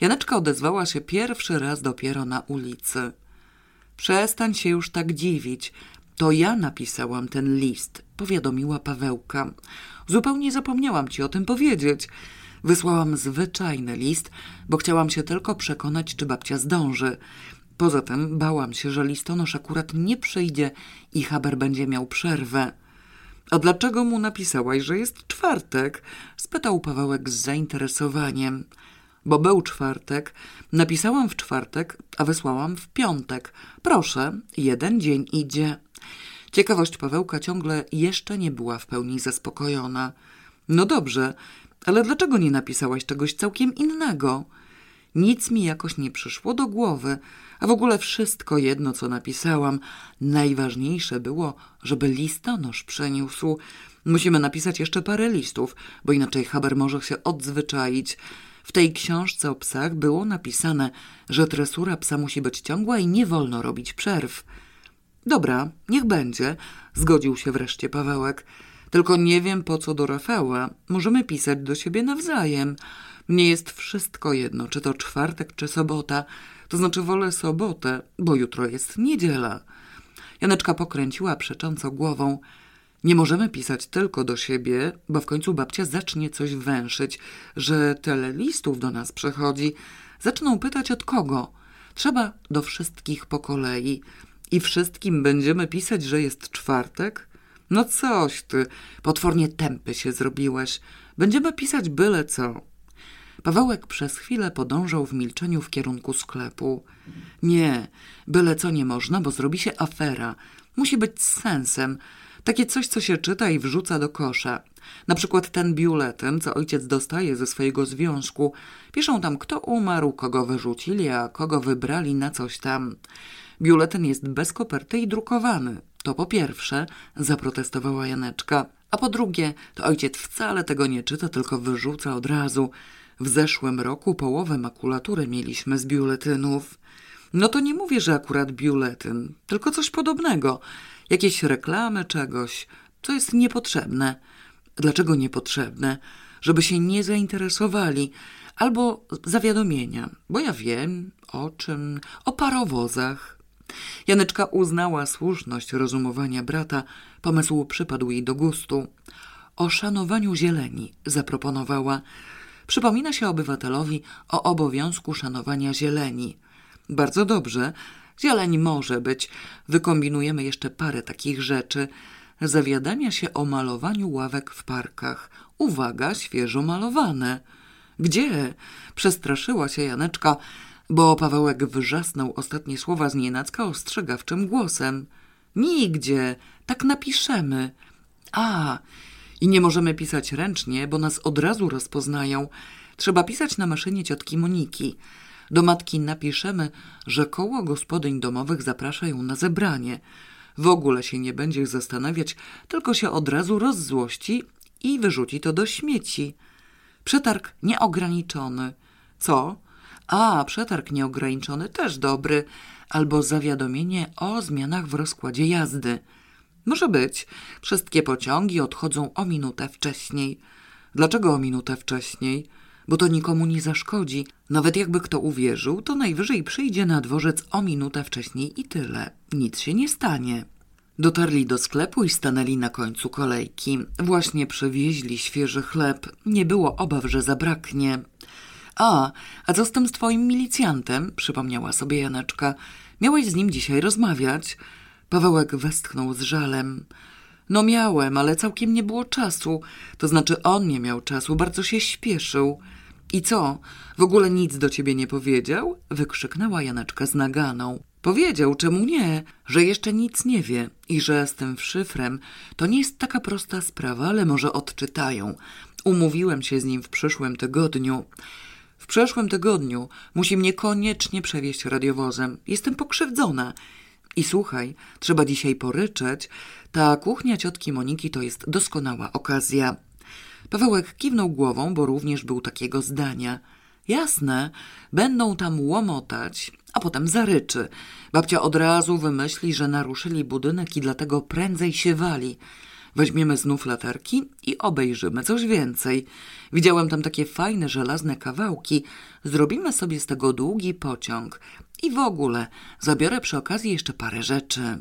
Janeczka odezwała się pierwszy raz dopiero na ulicy. Przestań się już tak dziwić. To ja napisałam ten list, powiadomiła Pawełka. Zupełnie zapomniałam ci o tym powiedzieć. Wysłałam zwyczajny list, bo chciałam się tylko przekonać, czy babcia zdąży. Poza tym bałam się, że listonosz akurat nie przyjdzie i Haber będzie miał przerwę. A dlaczego mu napisałaś, że jest czwartek? spytał Pawełek z zainteresowaniem. Bo był czwartek, napisałam w czwartek, a wysłałam w piątek. Proszę, jeden dzień idzie. Ciekawość Pawełka ciągle jeszcze nie była w pełni zaspokojona. No dobrze, ale dlaczego nie napisałaś czegoś całkiem innego? Nic mi jakoś nie przyszło do głowy, a w ogóle wszystko jedno, co napisałam. Najważniejsze było, żeby listonosz przeniósł. Musimy napisać jeszcze parę listów, bo inaczej Haber może się odzwyczaić. W tej książce o psach było napisane, że tresura psa musi być ciągła i nie wolno robić przerw. Dobra, niech będzie, zgodził się wreszcie Pawełek. Tylko nie wiem po co do Rafała. Możemy pisać do siebie nawzajem. Mnie jest wszystko jedno, czy to czwartek, czy sobota. To znaczy wolę sobotę, bo jutro jest niedziela. Janeczka pokręciła przecząco głową. Nie możemy pisać tylko do siebie, bo w końcu babcia zacznie coś węszyć, że tyle listów do nas przychodzi. Zaczną pytać od kogo. Trzeba do wszystkich po kolei. I wszystkim będziemy pisać, że jest czwartek? No coś ty, potwornie tępy się zrobiłeś. Będziemy pisać byle co. Pawełek przez chwilę podążał w milczeniu w kierunku sklepu. Nie, byle co nie można, bo zrobi się afera. Musi być z sensem. Takie coś, co się czyta i wrzuca do kosza. Na przykład ten biuletyn, co ojciec dostaje ze swojego związku. Piszą tam, kto umarł, kogo wyrzucili, a kogo wybrali na coś tam. Biuletyn jest bez koperty i drukowany. To po pierwsze, zaprotestowała Janeczka. A po drugie, to ojciec wcale tego nie czyta, tylko wyrzuca od razu. W zeszłym roku połowę makulatury mieliśmy z biuletynów. No to nie mówię, że akurat biuletyn, tylko coś podobnego. Jakieś reklamy czegoś, co jest niepotrzebne. Dlaczego niepotrzebne? Żeby się nie zainteresowali. Albo zawiadomienia, bo ja wiem o czym, o parowozach. Janeczka uznała słuszność rozumowania brata, pomysł przypadł jej do gustu. O szanowaniu zieleni zaproponowała. Przypomina się obywatelowi o obowiązku szanowania zieleni. Bardzo dobrze, zieleń może być. Wykombinujemy jeszcze parę takich rzeczy. Zawiadamia się o malowaniu ławek w parkach. Uwaga, świeżo malowane. Gdzie? Przestraszyła się Janeczka, bo Pawełek wrzasnął ostatnie słowa z nienacka ostrzegawczym głosem. Nigdzie, tak napiszemy. A, i nie możemy pisać ręcznie, bo nas od razu rozpoznają. Trzeba pisać na maszynie ciotki Moniki. Do matki napiszemy, że koło gospodyń domowych zaprasza ją na zebranie. W ogóle się nie będzie zastanawiać, tylko się od razu rozzłości i wyrzuci to do śmieci. Przetarg nieograniczony. Co? A, przetarg nieograniczony też dobry. Albo zawiadomienie o zmianach w rozkładzie jazdy. Może być. Wszystkie pociągi odchodzą o minutę wcześniej. Dlaczego o minutę wcześniej? Bo to nikomu nie zaszkodzi. Nawet jakby kto uwierzył, to najwyżej przyjdzie na dworzec o minutę wcześniej i tyle. Nic się nie stanie. Dotarli do sklepu i stanęli na końcu kolejki. Właśnie przywieźli świeży chleb. Nie było obaw, że zabraknie. A, a co z tym twoim milicjantem? Przypomniała sobie Janeczka. Miałeś z nim dzisiaj rozmawiać? Pawełek westchnął z żalem. No miałem, ale całkiem nie było czasu. To znaczy on nie miał czasu, bardzo się śpieszył. I co? W ogóle nic do ciebie nie powiedział? Wykrzyknęła Janeczka z naganą. Powiedział, czemu nie, że jeszcze nic nie wie i że z tym szyfrem to nie jest taka prosta sprawa, ale może odczytają. Umówiłem się z nim w przyszłym tygodniu. W przeszłym tygodniu musi mnie koniecznie przewieźć radiowozem. Jestem pokrzywdzona. I słuchaj, trzeba dzisiaj poryczeć. Ta kuchnia ciotki Moniki to jest doskonała okazja. Pawełek kiwnął głową, bo również był takiego zdania. Jasne, będą tam łomotać, a potem zaryczy. Babcia od razu wymyśli, że naruszyli budynek i dlatego prędzej się wali. Weźmiemy znów latarki i obejrzymy coś więcej. Widziałem tam takie fajne żelazne kawałki. Zrobimy sobie z tego długi pociąg. I w ogóle zabiorę przy okazji jeszcze parę rzeczy.